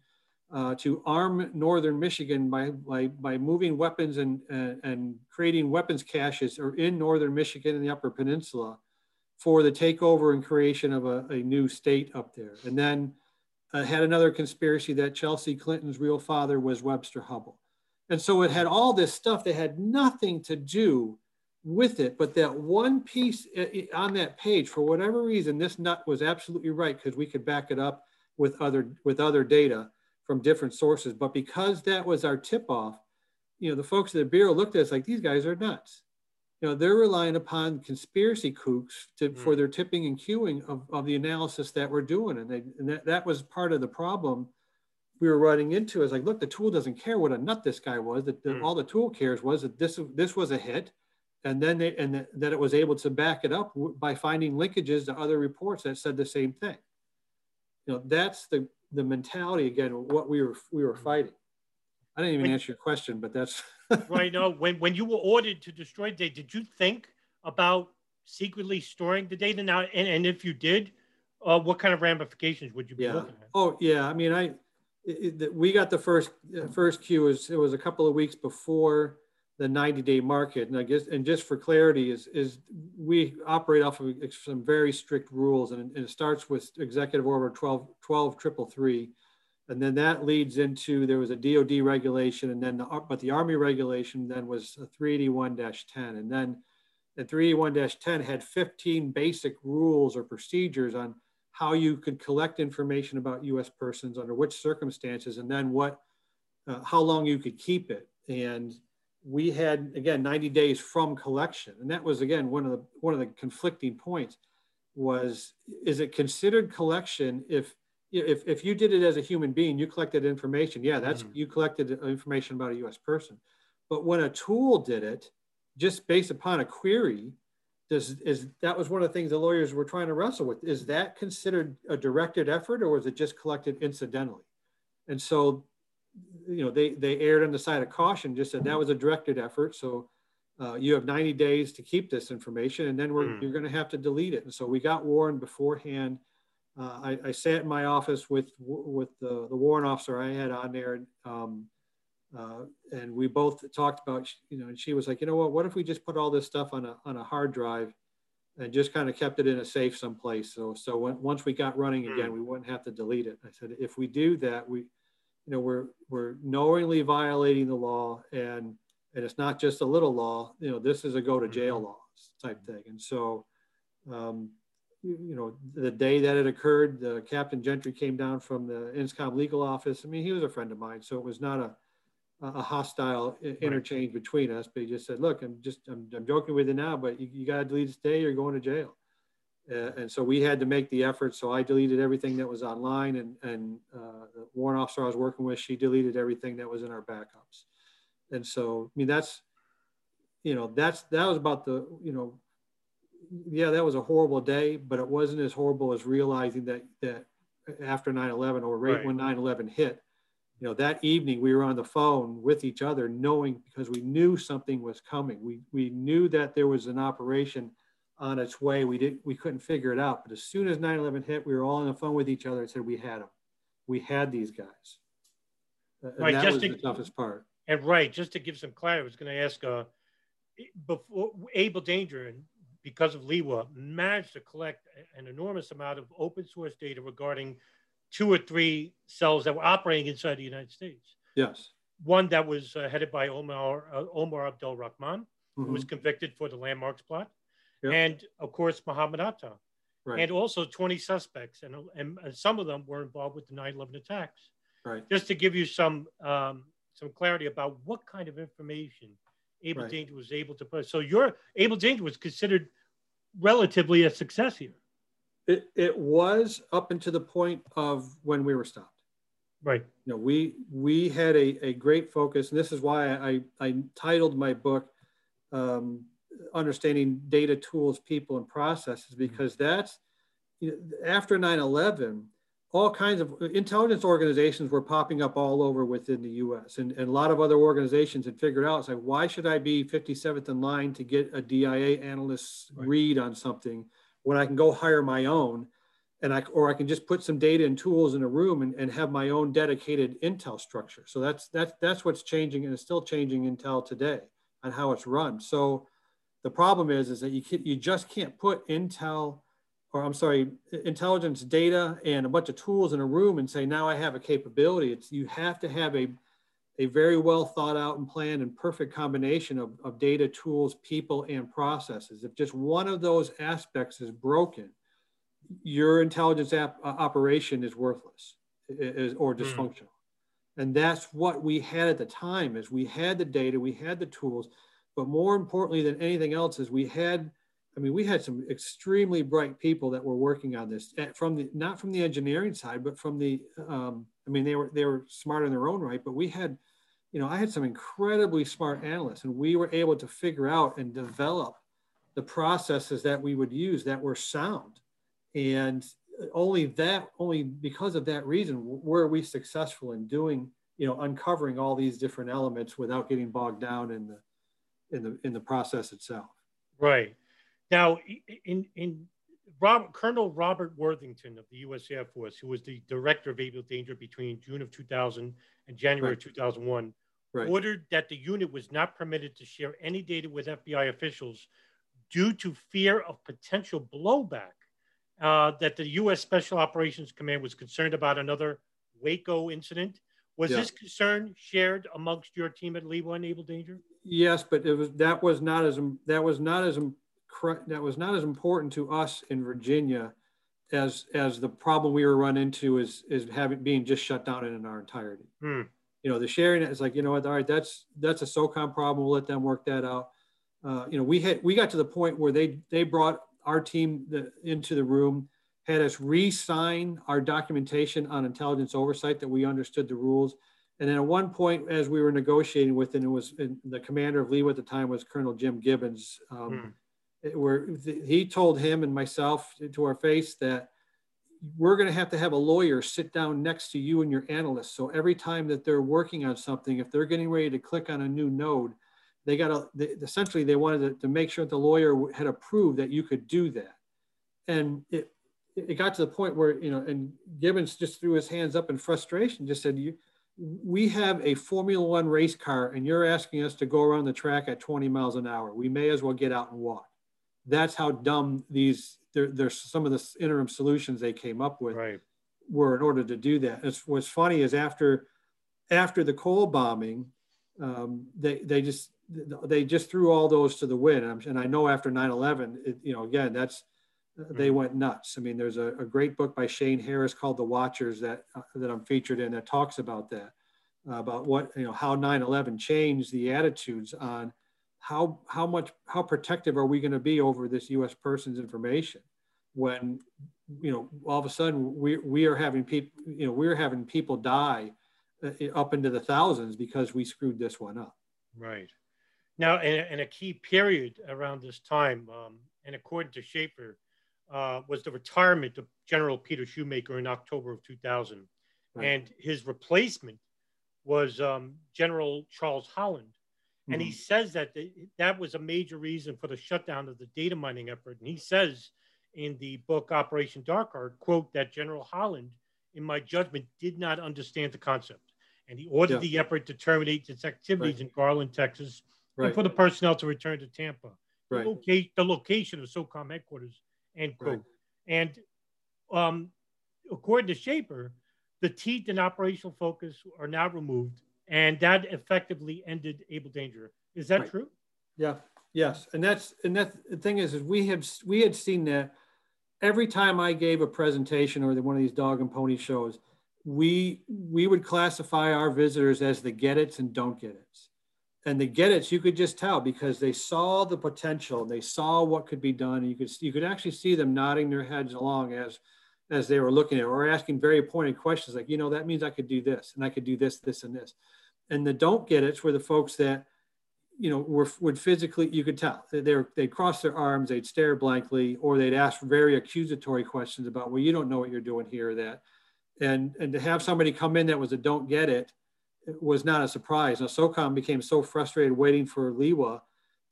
uh, to arm northern Michigan by, by, by moving weapons and, and, and creating weapons caches or in northern Michigan and the Upper Peninsula for the takeover and creation of a, a new state up there. And then uh, had another conspiracy that Chelsea Clinton's real father was Webster Hubbell. And so it had all this stuff that had nothing to do with it, but that one piece i- on that page, for whatever reason, this nut was absolutely right because we could back it up with other with other data from different sources. But because that was our tip off, you know, the folks at the bureau looked at us like these guys are nuts. You know, they're relying upon conspiracy kooks to, hmm. for their tipping and queuing of, of the analysis that we're doing. And, they, and that, that was part of the problem we were running into is like, look, the tool doesn't care what a nut this guy was. That that hmm. all the tool cares was that this this was a hit, and then they, and that it was able to back it up by finding linkages to other reports that said the same thing. You know, that's the the mentality again. What we were we were fighting. I didn't even When- answer your question, but that's right now, when, when you were ordered to destroy data, did you think about secretly storing the data now? And, and if you did, uh, what kind of ramifications would you be yeah. looking at? Oh yeah. I mean, I it, it, we got the first uh, first cue was it was a couple of weeks before the 90 day market, and I guess and just for clarity is is we operate off of some very strict rules, and, and it starts with Executive Order 12 12 triple three. And then that leads into there was a DoD regulation, and then the but the Army regulation then was a 381-10, and then the 381-10 had 15 basic rules or procedures on how you could collect information about U.S. persons under which circumstances, and then what, uh, how long you could keep it. And we had again 90 days from collection, and that was again one of the one of the conflicting points was is it considered collection if if, if you did it as a human being, you collected information. Yeah, that's mm-hmm. you collected information about a U.S. person. But when a tool did it, just based upon a query, does is that was one of the things the lawyers were trying to wrestle with. Is that considered a directed effort, or was it just collected incidentally? And so, you know, they they erred on the side of caution, just said that was a directed effort. So. Uh, you have 90 days to keep this information, and then we're, Mm. you're going to have to delete it. And so we got warned beforehand uh, I, I, sat in my office with with the, the warrant officer I had on there, um, uh, and we both talked about you know, and she was like, you know what, what if we just put all this stuff on a on a hard drive, and just kind of kept it in a safe someplace. So so when, once we got running again, we wouldn't have to delete it. I said if we do that, we, you know, we're we're knowingly violating the law, and and it's not just a little law. You know, this is a go to jail law type thing, and so. Um, you you know, the day that it occurred, the Captain Gentry came down from the INSCOM legal office. I mean, he was a friend of mine, so it was not a, a hostile interchange right. between us, but he just said, "Look, I'm just I'm, I'm joking with you now, but you, you got to delete it today. You're going to jail." Uh, and so we had to make the effort. So I deleted everything that was online, and and uh, the warrant officer I was working with, she deleted everything that was in our backups. And so, I mean, that's, you know, that's that was about the, you know, yeah, that was a horrible day, but it wasn't as horrible as realizing that that after 9/11 or right, right. when 9/11 hit, you know, that evening we were on the phone with each other, knowing because we knew something was coming. We we knew that there was an operation on its way. We didn't. we couldn't figure it out, but as soon as 9/11 hit, we were all on the phone with each other and said we had them. We had these guys. And right, that was to, the toughest part. And right, just to give some clarity, I was going to ask uh, before Able Danger and because of LIWA managed to collect an enormous amount of open source data regarding two or three cells that were operating inside the United States. Yes. One that was uh, headed by Omar uh, Omar Abdul Rahman, mm-hmm. who was convicted for the landmarks plot yep. and of course Muhammad Atta, right. and also 20 suspects, and, and some of them were involved with the 9/11 attacks. Right. Just to give you some um, some clarity about what kind of information Able right. Danger was able to put. So your Able Danger was considered relatively a success here. It, it was up until the point of when we were stopped. Right. You know, we we had a, a great focus, and this is why I, I titled my book um, understanding data tools, people, and processes, mm-hmm. because that's you know, after 9 11, all kinds of intelligence organizations were popping up all over within the US. And, and a lot of other organizations had figured out, it's like, why should I be 57th in line to get a DIA analyst's right. read on something when I can go hire my own? And I, or I can just put some data and tools in a room and, and have my own dedicated Intel structure. So that's, that's, that's what's changing and is still changing Intel today on how it's run. So the problem is, is that you, can, you just can't put Intel, or I'm sorry, intelligence data and a bunch of tools in a room and say, now I have a capability. It's, you have to have a, a very well thought out and planned and perfect combination of, of data, tools, people, and processes. If just one of those aspects is broken, your intelligence app, uh, operation is worthless is, or hmm. dysfunctional. Mm. And that's what we had at the time is we had the data, we had the tools, but more importantly than anything else is we had, I mean, we had some extremely bright people that were working on this eh, from the, not from the engineering side, but from the, um, I mean, they were, they were smart in their own right, but we had, you know, I had some incredibly smart analysts and we were able to figure out and develop the processes that we would use that were sound. And only that, only because of that reason, were we successful in doing, you know, uncovering all these different elements without getting bogged down in the, in the in the process itself. Right. Now, in in Robert, Colonel Robert Worthington of the U.S. Air Force, who was the director of Able Danger between June of 2000 and January right. 2001, right. ordered that the unit was not permitted to share any data with FBI officials due to fear of potential blowback. Uh, that the U.S. Special Operations Command was concerned about another Waco incident. Was yeah. this concern shared amongst your team at LIWA and Able Danger? Yes, but it was that was not as that was not as that was not as important to us in Virginia as as the problem we were run into is is having being just shut down in our entirety. Hmm. You know, the sharing is like you know what, all right, that's that's a SOCOM problem. We'll let them work that out. Uh, you know, we had we got to the point where they they brought our team the, into the room, had us re-sign our documentation on intelligence oversight that we understood the rules and then at one point, as we were negotiating with, and it was and the commander of LIWA at the time was Colonel Jim Gibbons, um, hmm. where he told him and myself to our face that we're going to have to have a lawyer sit down next to you and your analyst. So every time that they're working on something, if they're getting ready to click on a new node, they got to they, essentially they wanted to, to make sure that the lawyer had approved that you could do that. And it it got to the point where you know, and Gibbons just threw his hands up in frustration, just said, "You." We have a Formula One race car and you're asking us to go around the track at 20 miles an hour. We may as well get out and walk. That's how dumb these, there, there's some of the interim solutions they came up with right. were in order to do that. It's, what's funny is after, after the Cole bombing, um, they, they just, they just threw all those to the wind. And I know after 9 11, you know, again, that's, they mm-hmm. went nuts. I mean, there's a, a, great book by Shane Harris called The Watchers that uh, that I'm featured in that talks about that. uh, about what you know how 9/11 changed the attitudes on how how much how protective are we going to be over this U.S. person's information when you know all of a sudden we we are having people you know we're having people die uh, up into the thousands because we screwed this one up. Right. Now, in, in a key period around this time, um, and according to Shaffer, uh, was the retirement of General Peter Schoomaker in October of 2000. Right. And his replacement was um, General Charles Holland. And mm-hmm. he says that the, that was a major reason for the shutdown of the data mining effort. And he says in the book Operation Dark Heart, quote, that General Holland, in my judgment, did not understand the concept. And he ordered yeah. the effort to terminate its activities right. in Garland, Texas, right. and for the personnel to return to Tampa. Right. The, loca- the location of SOCOM headquarters, end quote. Right. And um, according to Shaffer, the teeth and operational focus are now removed, and that effectively ended Able Danger. Is that right. true? Yeah. Yes. And that's and that the thing is, is we have we had seen that every time I gave a presentation or one of these dog and pony shows, we we would classify our visitors as the get its and don't get its and the get it, you could just tell because they saw the potential, they saw what could be done. And you could you could actually see them nodding their heads along as as they were looking at it, or asking very pointed questions like, you know, that means I could do this and I could do this, this, and this. And the don't get it were the folks that, you know, were would physically you could tell they they'd cross their arms, they'd stare blankly, or they'd ask very accusatory questions about, well, you don't know what you're doing here, or that. And and to have somebody come in that was a don't get it was not a surprise. Now, SOCOM became so frustrated waiting for LIWA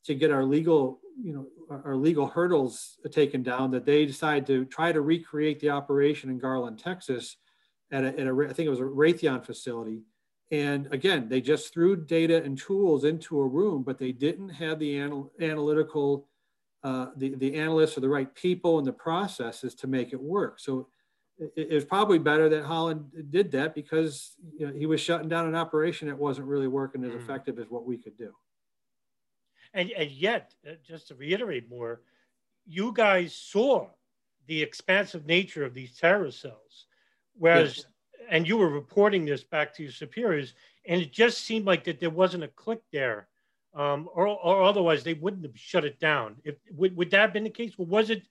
to get our legal, you know, our legal hurdles taken down that they decided to try to recreate the operation in Garland, Texas, at a, at a I think it was a Raytheon facility. And again, they just threw data and tools into a room, but they didn't have the anal analytical, uh, the, the analysts or the right people and the processes to make it work. So it, was probably better that Holland did that because you know, he was shutting down an operation that wasn't really working as mm. effective as what we could do. And, and yet, uh, just to reiterate more, you guys saw the expansive nature of these terror cells, whereas, yes. and you were reporting this back to your superiors, and it just seemed like that there wasn't a click there, um, or, or otherwise they wouldn't have shut it down. If would, would that have been the case? Or was it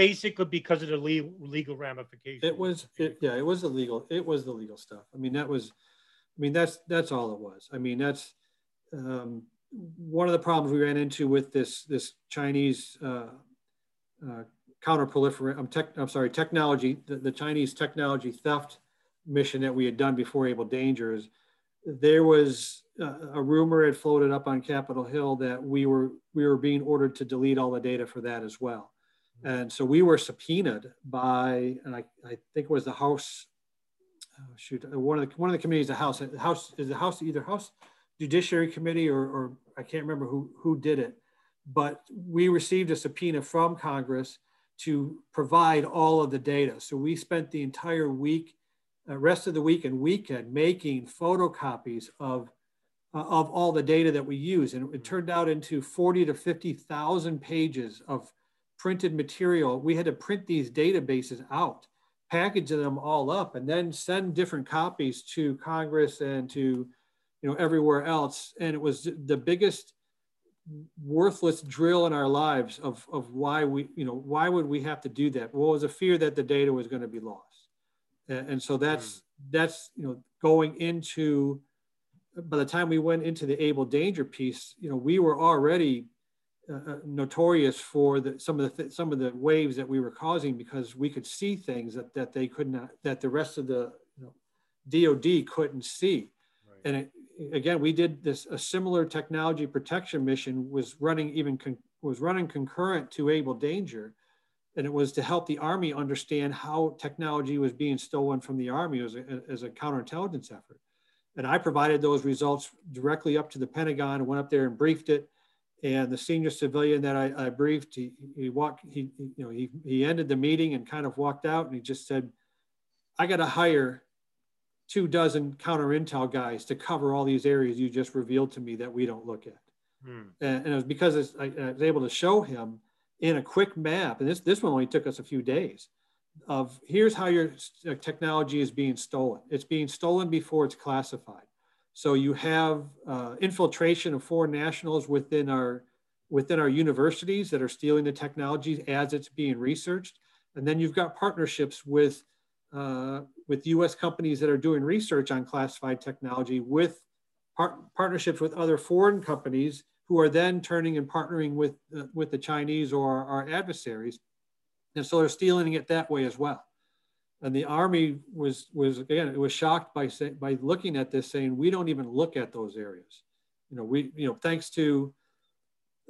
basically because of the legal, legal ramifications. It was, it, yeah, it was the legal, it was the legal stuff. I mean, that was, I mean, that's, that's all it was. I mean, that's um, one of the problems we ran into with this, this Chinese uh, uh, counter proliferate, I'm, tech, I'm sorry, technology, the, the Chinese technology theft mission that we had done before Able Dangers, there was uh, a rumor had floated up on Capitol Hill that we were we were being ordered to delete all the data for that as well. And so we were subpoenaed by, and I, I think it was the House, oh shoot, uh, one of the one of the committees, the House, the House is the House either House Judiciary Committee or, or I can't remember who who did it, but we received a subpoena from Congress to provide all of the data. So we spent the entire week, uh, rest of the week and weekend making photocopies of uh, of all the data that we use, and it turned out into forty to fifty thousand pages of printed material, we had to print these databases out, package them all up, and then send different copies to Congress and to you know everywhere else. And it was the biggest worthless drill in our lives of, of why we, you know, why would we have to do that? Well, it was a fear that the data was going to be lost. And, and so that's, mm. that's, you know, going into, by the time we went into the able danger piece, you know, we were already uh, uh, notorious for the, some of the th- some of the waves that we were causing because we could see things that, that they could not that the rest of the you know, DoD couldn't see. Right. And it, again, we did this a similar technology protection mission was running even was running concurrent to Able Danger, and it was to help the Army understand how technology was being stolen from the Army as a, as a counterintelligence effort. And I provided those results directly up to the Pentagon and went up there and briefed it and the senior civilian that I, I briefed, he, he walked, he, you know, he, he ended the meeting and kind of walked out and he just said, I got to hire two dozen counter intel guys to cover all these areas you just revealed to me that we don't look at. Hmm. And, and, it was because I, I, was able to show him in a quick map, and this, this one only took us a few days, of here's how your technology is being stolen. It's being stolen before it's classified. So you have uh, infiltration of foreign nationals within our within our universities that are stealing the technologies as it's being researched, and then you've got partnerships with uh, with U.S. companies that are doing research on classified technology with par partnerships with other foreign companies who are then turning and partnering with uh, with the Chinese or our adversaries, and so they're stealing it that way as well and the army was was again it was shocked by say, by looking at this saying we don't even look at those areas. You know we you know thanks to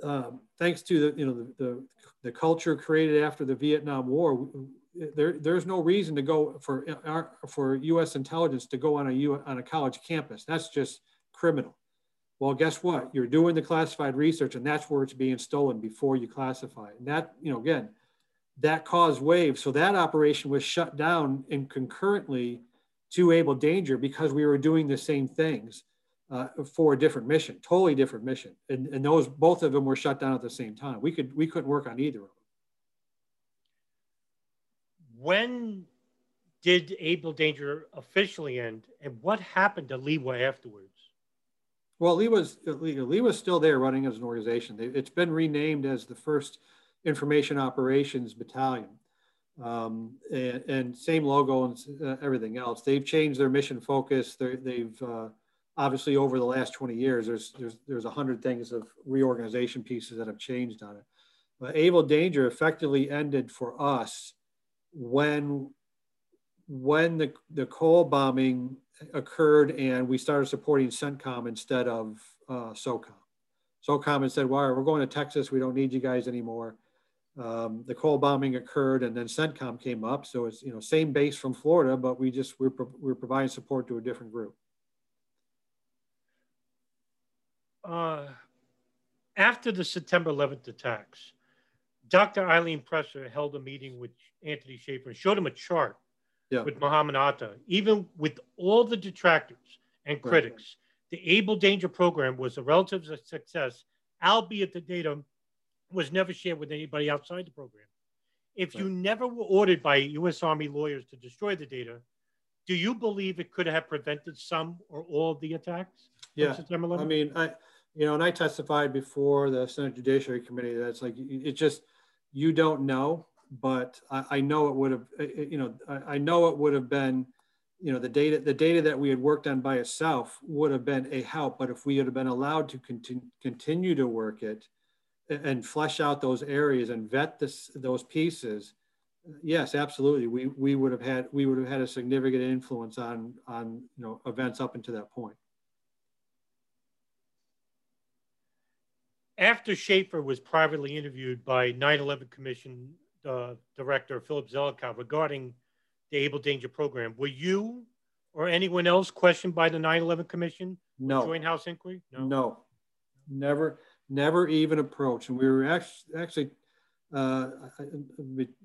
um, thanks to the you know the, the, the culture created after the Vietnam War there there's no reason to go for our, for U.S. intelligence to go on a U, on a college campus. That's just criminal. Well guess what? You're doing the classified research and that's where it's being stolen before you classify and that you know again that caused waves. So that operation was shut down and concurrently to Able Danger because we were doing the same things uh, for a different mission, totally different mission. And, and those both of them were shut down at the same time. We could we couldn't work on either of them. When did Able Danger officially end, and what happened to LIWA afterwards? Well, Lee was Lee, Lee was still there running as an organization. It's been renamed as the first Information Operations Battalion. Um, and, and, same logo and uh, everything else. They've changed their mission focus. they have uh, obviously over the last 20 years, there's there's there's a hundred things of reorganization pieces that have changed on it. But Able Danger effectively ended for us when when the the Cole bombing occurred and we started supporting CENTCOM instead of uh, SOCOM. SOCOM had said, "Well, we're going to Texas. We don't need you guys anymore." Um, the Cole bombing occurred and then CENTCOM came up. So it's, you know, same base from Florida, but we just, we're, we're providing support to a different group. Uh, after the September 11th attacks, Dr. Eileen Preisser held a meeting with Anthony Shaffer and showed him a chart yeah. with Muhammad Atta. Even with all the detractors and critics, right. the Able Danger program was a relative success, albeit the data was never shared with anybody outside the program. If right. you never were ordered by U.S. Army lawyers to destroy the data, do you believe it could have prevented some or all of the attacks? Yeah, I mean, I, you know, and I testified before the Senate Judiciary Committee. that it's like it just you don't know, but I, I know it would have. Eh, eh, you know, I, I know it would have been you know the data the data that we had worked on by itself would have been a help but if we had been allowed to continue continue to work it and flesh out those areas and vet this, those pieces, yes, absolutely, we, we would have had we would have had a significant influence on on you know events up until that point. After Shaffer was privately interviewed by 9/11 Commission uh, Director Philip Zelikow regarding the Able Danger program, were you or anyone else questioned by the 9/11 Commission? No. Joint House inquiry? No. No. Never never even approached. And we were actually, actually uh,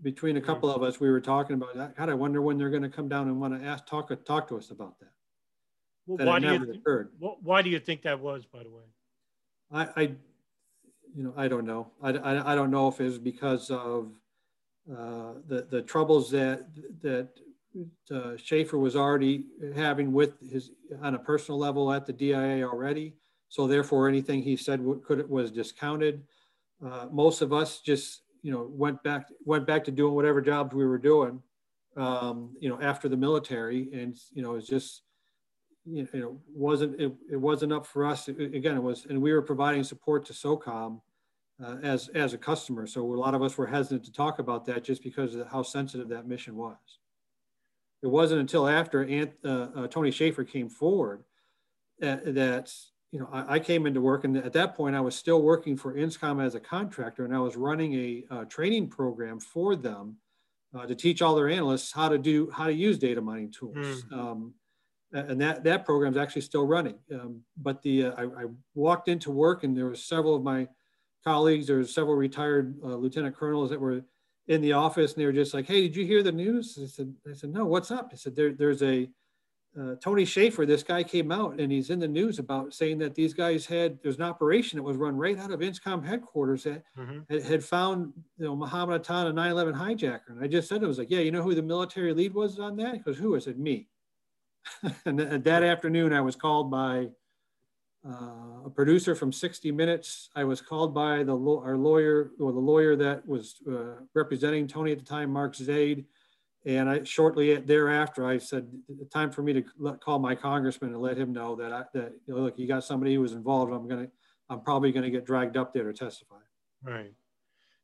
between a couple of us, we were talking about that. God, I wonder when they're going to come down and want to ask, talk, talk to us about that. Well, why do you why do you think that was, by the way? I, I you know, I don't know. I, I, I don't know if it was because of uh, the the troubles that that uh, Shaffer was already having with his on a personal level at the DIA already, so therefore, anything he said could was discounted. Uh, most of us just you know went back went back to doing whatever jobs we were doing. Um, you know, after the military, and you know, it's just you know wasn't it, it wasn't up for us. It, again, it was, and we were providing support to SOCOM. Uh, as as a customer. So a lot of us were hesitant to talk about that just because of how sensitive that mission was. It wasn't until after Ant, uh, uh, Tony Shaffer came forward uh, that you know, I, I, came into work, and at that point, I was still working for INSCOM as a contractor, and I was running a, a training program for them uh, to teach all their analysts how to do how to use data mining tools. Mm. Um, and that that program is actually still running. Um, but the uh, I, I, walked into work, and there were several of my colleagues. There was several retired uh, lieutenant colonels that were in the office, and they were just like, "Hey, did you hear the news?" I said, "I said no. What's up?" I said, there, "There's a uh, Tony Shaffer, this guy came out and he's in the news about saying that these guys had there's an operation that was run right out of INSCOM headquarters that mm-hmm. had, found you know Muhammad Atta, a 9/11 hijacker. And I just said it was like, yeah, you know who the military lead was on that? He goes, who? I said, me. and that afternoon, I was called by uh, a producer from 60 Minutes. I was called by the our lawyer, or the lawyer that was uh, representing Tony at the time, Mark Zaid. And I shortly thereafter, I said, "Time for me to let, call my congressman and let him know that I, that you know, look, you got somebody who was involved. I'm gonna, I'm probably gonna get dragged up there to testify." Right.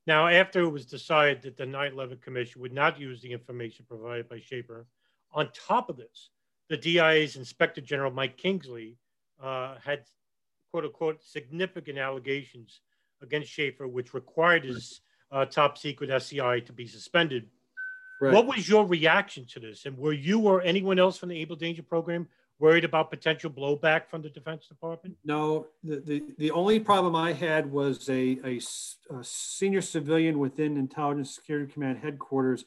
Now, after it was decided that the 9/11 Commission would not use the information provided by Shaffer, on top of this, the DIA's Inspector General Mike Kingsley uh, had quote unquote significant allegations against Shaffer, which required his uh, top secret SCI to be suspended. Right. What was your reaction to this? And were you or anyone else from the Able Danger program worried about potential blowback from the Defense Department? No, the, the, the only problem I had was a, a, a senior civilian within Intelligence Security Command headquarters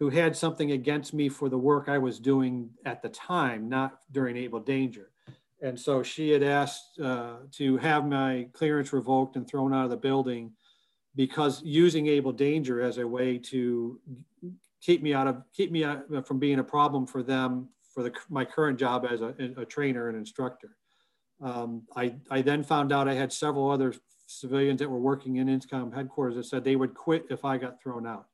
who had something against me for the work I was doing at the time, not during Able Danger. And so she had asked uh, to have my clearance revoked and thrown out of the building because using Able Danger as a way to keep me out of keep me out from being a problem for them for the, my current job as a, a trainer and instructor. Um, I, I then found out I had several other civilians that were working in INSCOM headquarters that said they would quit if I got thrown out.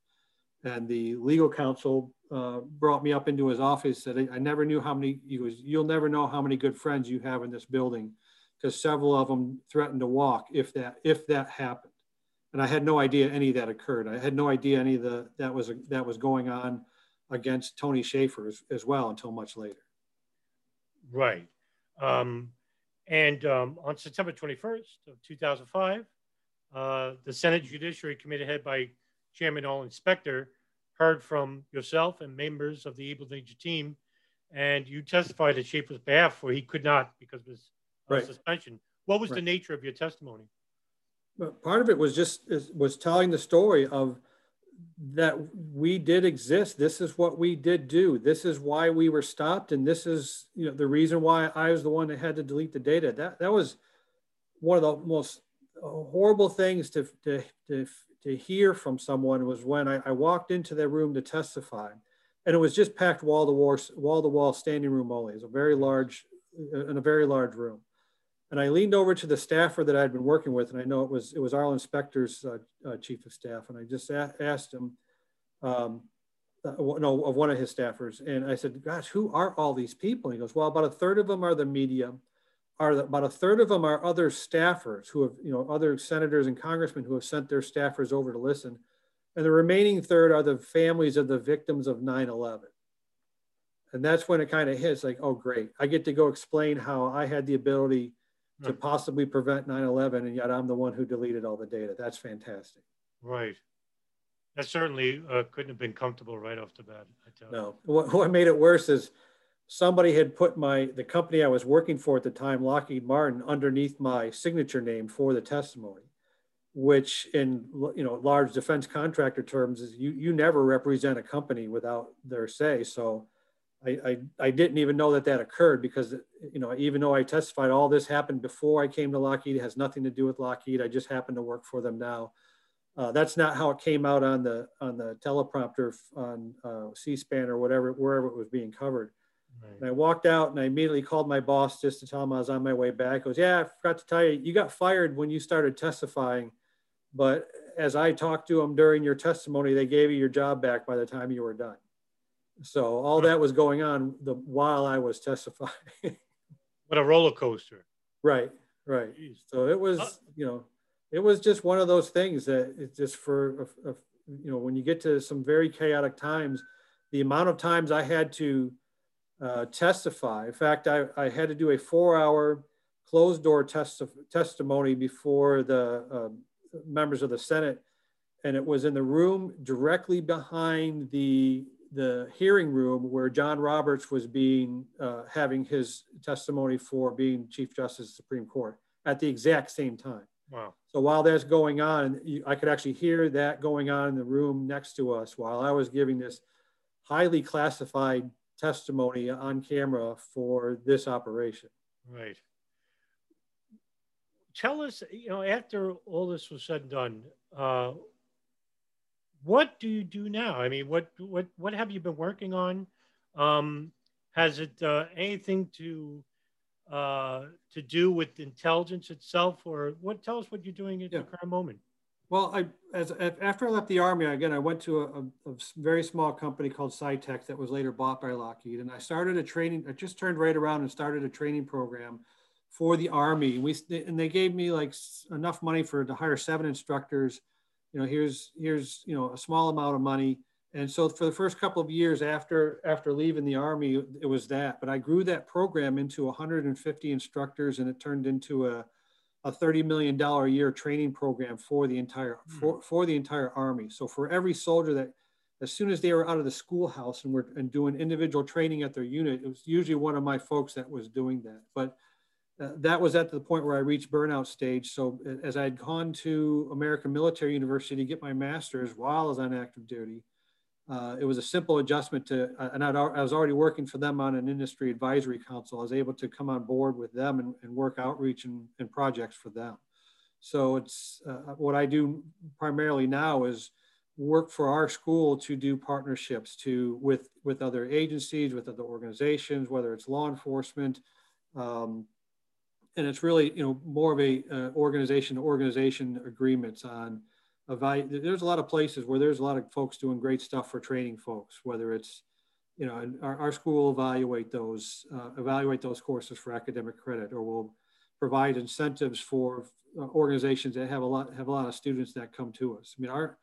And the legal counsel uh, brought me up into his office. Said, "I never knew how many. He was, you'll never know how many good friends you have in this building, because several of them threatened to walk if that if that happened." And I had no idea any of that occurred. I had no idea any of the that was that was going on against Tony Shaffer as, as well until much later. Right. Um, and um, on September 21st of 2005, uh, the Senate Judiciary Committee, headed by Chairman Arlen Specter, heard from yourself and members of the Able Danger team, and you testified at Shaffer's behalf where he could not because of his uh, right. suspension. What was right. the nature of your testimony? Part of it was just was telling the story of that we did exist. This is what we did do. This is why we were stopped, and this is you know the reason why I was the one that had to delete the data. That that was one of the most horrible things to to to, to hear from someone was when I, I walked into the room to testify, and it was just packed wall to wall wall to wall standing room only. It's a very large in a very large room. And I leaned over to the staffer that I'd been working with, and I know it was it was Arlen Specter's uh, uh, chief of staff, and I just asked him, um, uh, no, of one of his staffers, and I said, "Gosh, who are all these people?" And he goes, "Well, about a third of them are the media, are the, about a third of them are other staffers who have, you know, other senators and congressmen who have sent their staffers over to listen, and the remaining third are the families of the victims of 9/11." And that's when it kind of hits, like, "Oh, great! I get to go explain how I had the ability." To possibly prevent 9-11 and yet i'm the one who deleted all the data. That's fantastic. Right. That certainly uh, couldn't have been comfortable right off the bat I tell you. no. What, what made it worse is somebody had put my the company i was working for at the time lockheed martin underneath my signature name for the testimony which in you know large defense contractor terms is you you never represent a company without their say. So I, I, I, didn't even know that that occurred because, you know, even though I testified, all this happened before I came to Lockheed. It has nothing to do with Lockheed. I just happen to work for them now. Uh, that's not how it came out on the on the teleprompter on uh, C-SPAN or whatever, wherever it was being covered. Right. And I walked out and I immediately called my boss just to tell him I was on my way back. He goes, yeah, I forgot to tell you, you got fired when you started testifying. But as I talked to him during your testimony, they gave you your job back by the time you were done. So all that was going on the while I was testifying. what a roller coaster. Right, right. Jeez. So it was, uh, you know, it was just one of those things that it's just for, a, a, you know, when you get to some very chaotic times, the amount of times I had to uh, testify. In fact, I, I had to do a four-hour closed door testi- testimony before the uh, members of the Senate, and it was in the room directly behind the the hearing room where John Roberts was being uh, having his testimony for being Chief Justice of the Supreme Court at the exact same time. Wow. So while that's going on, I could actually hear that going on in the room next to us while I was giving this highly classified testimony on camera for this operation. Right. Tell us, you know, after all this was said and done, uh, what do you do now? I mean, what what what have you been working on? Um, Has it uh, anything to uh, to do with intelligence itself, or what? Tell us what you're doing at yeah. the current moment. Well, I as after I left the army, again, I went to a, a, a very small company called Sytex that was later bought by Lockheed, and I started a training. I just turned right around and started a training program for the army. We and they gave me like enough money for to hire seven instructors. You know, here's here's you know a small amount of money, and so for the first couple of years after after leaving the army, it was that. But I grew that program into 150 instructors, and it turned into a a $30 million a year training program for the entire hmm. for, for the entire army. So for every soldier that as soon as they were out of the schoolhouse and were and doing individual training at their unit, it was usually one of my folks that was doing that. But uh, that was at the point where I reached burnout stage. So as I had gone to American Military University to get my master's while I was on active duty, uh, it was a simple adjustment to, uh, and I'd, i was already working for them on an industry advisory council. I was able to come on board with them and, and work outreach and, and, projects for them. So it's uh, what I do primarily now is work for our school to do partnerships to with with other agencies, with other organizations, whether it's law enforcement, um, and it's really you know more of a uh, organization to organization agreements on evaluate. There's a lot of places where there's a lot of folks doing great stuff for training folks, whether it's, you know, our, our school evaluate those, uh, evaluate those courses for academic credit, or will provide incentives for uh, organizations that have a lot have a lot of students that come to us. I mean, our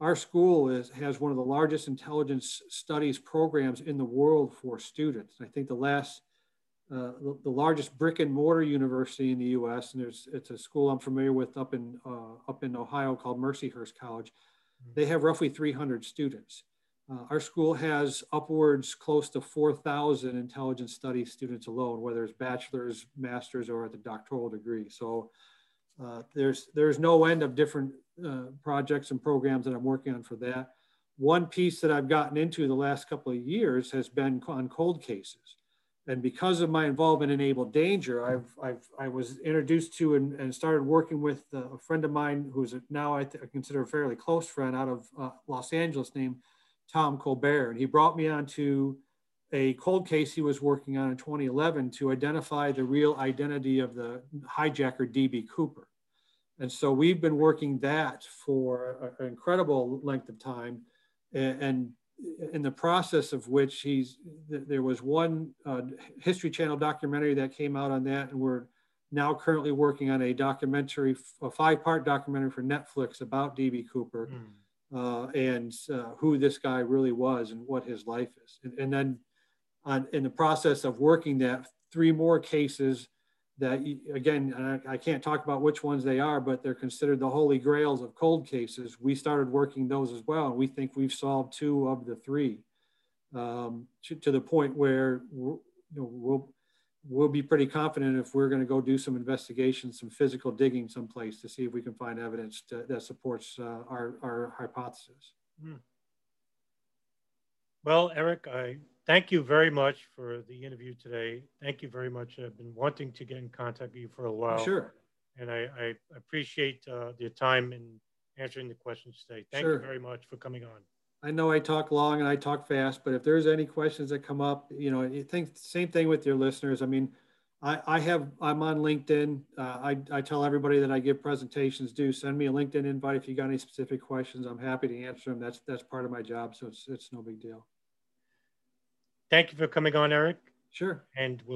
our school is has one of the largest intelligence studies programs in the world for students. I think the last uh, the, the, largest brick and mortar university in the U.S. And there's it's a school I'm familiar with up in uh, up in Ohio called Mercyhurst College. Mm-hmm. They have roughly 300 students. Uh, our school has upwards close to 4,000 intelligence studies students alone, whether it's bachelor's, master's, or at the doctoral degree. So uh, there's there's no end of different uh, projects and programs that I'm working on for that. One piece that I've gotten into the last couple of years has been on cold cases and because of my involvement in Able Danger, I've, I've I was introduced to and, and started working with a friend of mine who's now I, I consider a fairly close friend out of uh, Los Angeles named Tom Colbert. And he brought me onto a cold case he was working on in 2011 to identify the real identity of the hijacker DB Cooper. And so we've been working that for an incredible length of time. And in the process of which he's there was one uh, history channel documentary that came out on that and we're now currently working on a documentary a five part documentary for netflix about db cooper mm. uh, and uh, who this guy really was and what his life is and, and then on, in the process of working that three more cases that again I, can't talk about which ones they are but they're considered the holy grails of cold cases we started working those as well and we think we've solved two of the three um, to, to, the point where you know, we'll we'll be pretty confident if we're going to go do some investigation some physical digging someplace to see if we can find evidence to, that supports uh, our, our hypothesis hmm. well Erik i thank you very much for the interview today. Thank you very much. I've been wanting to get in contact with you for a while. Sure. And I, I appreciate uh, your time in answering the questions today. Thank sure. you very much for coming on. I know I talk long and I talk fast, but if there's any questions that come up, you know, you think same thing with your listeners. I mean, I, I have I'm on LinkedIn. Uh, I, I tell everybody that I give presentations. Do send me a LinkedIn invite if you got any specific questions. I'm happy to answer them. That's that's part of my job, so it's it's no big deal. Thank you for coming on, Erik. Sure. And we'll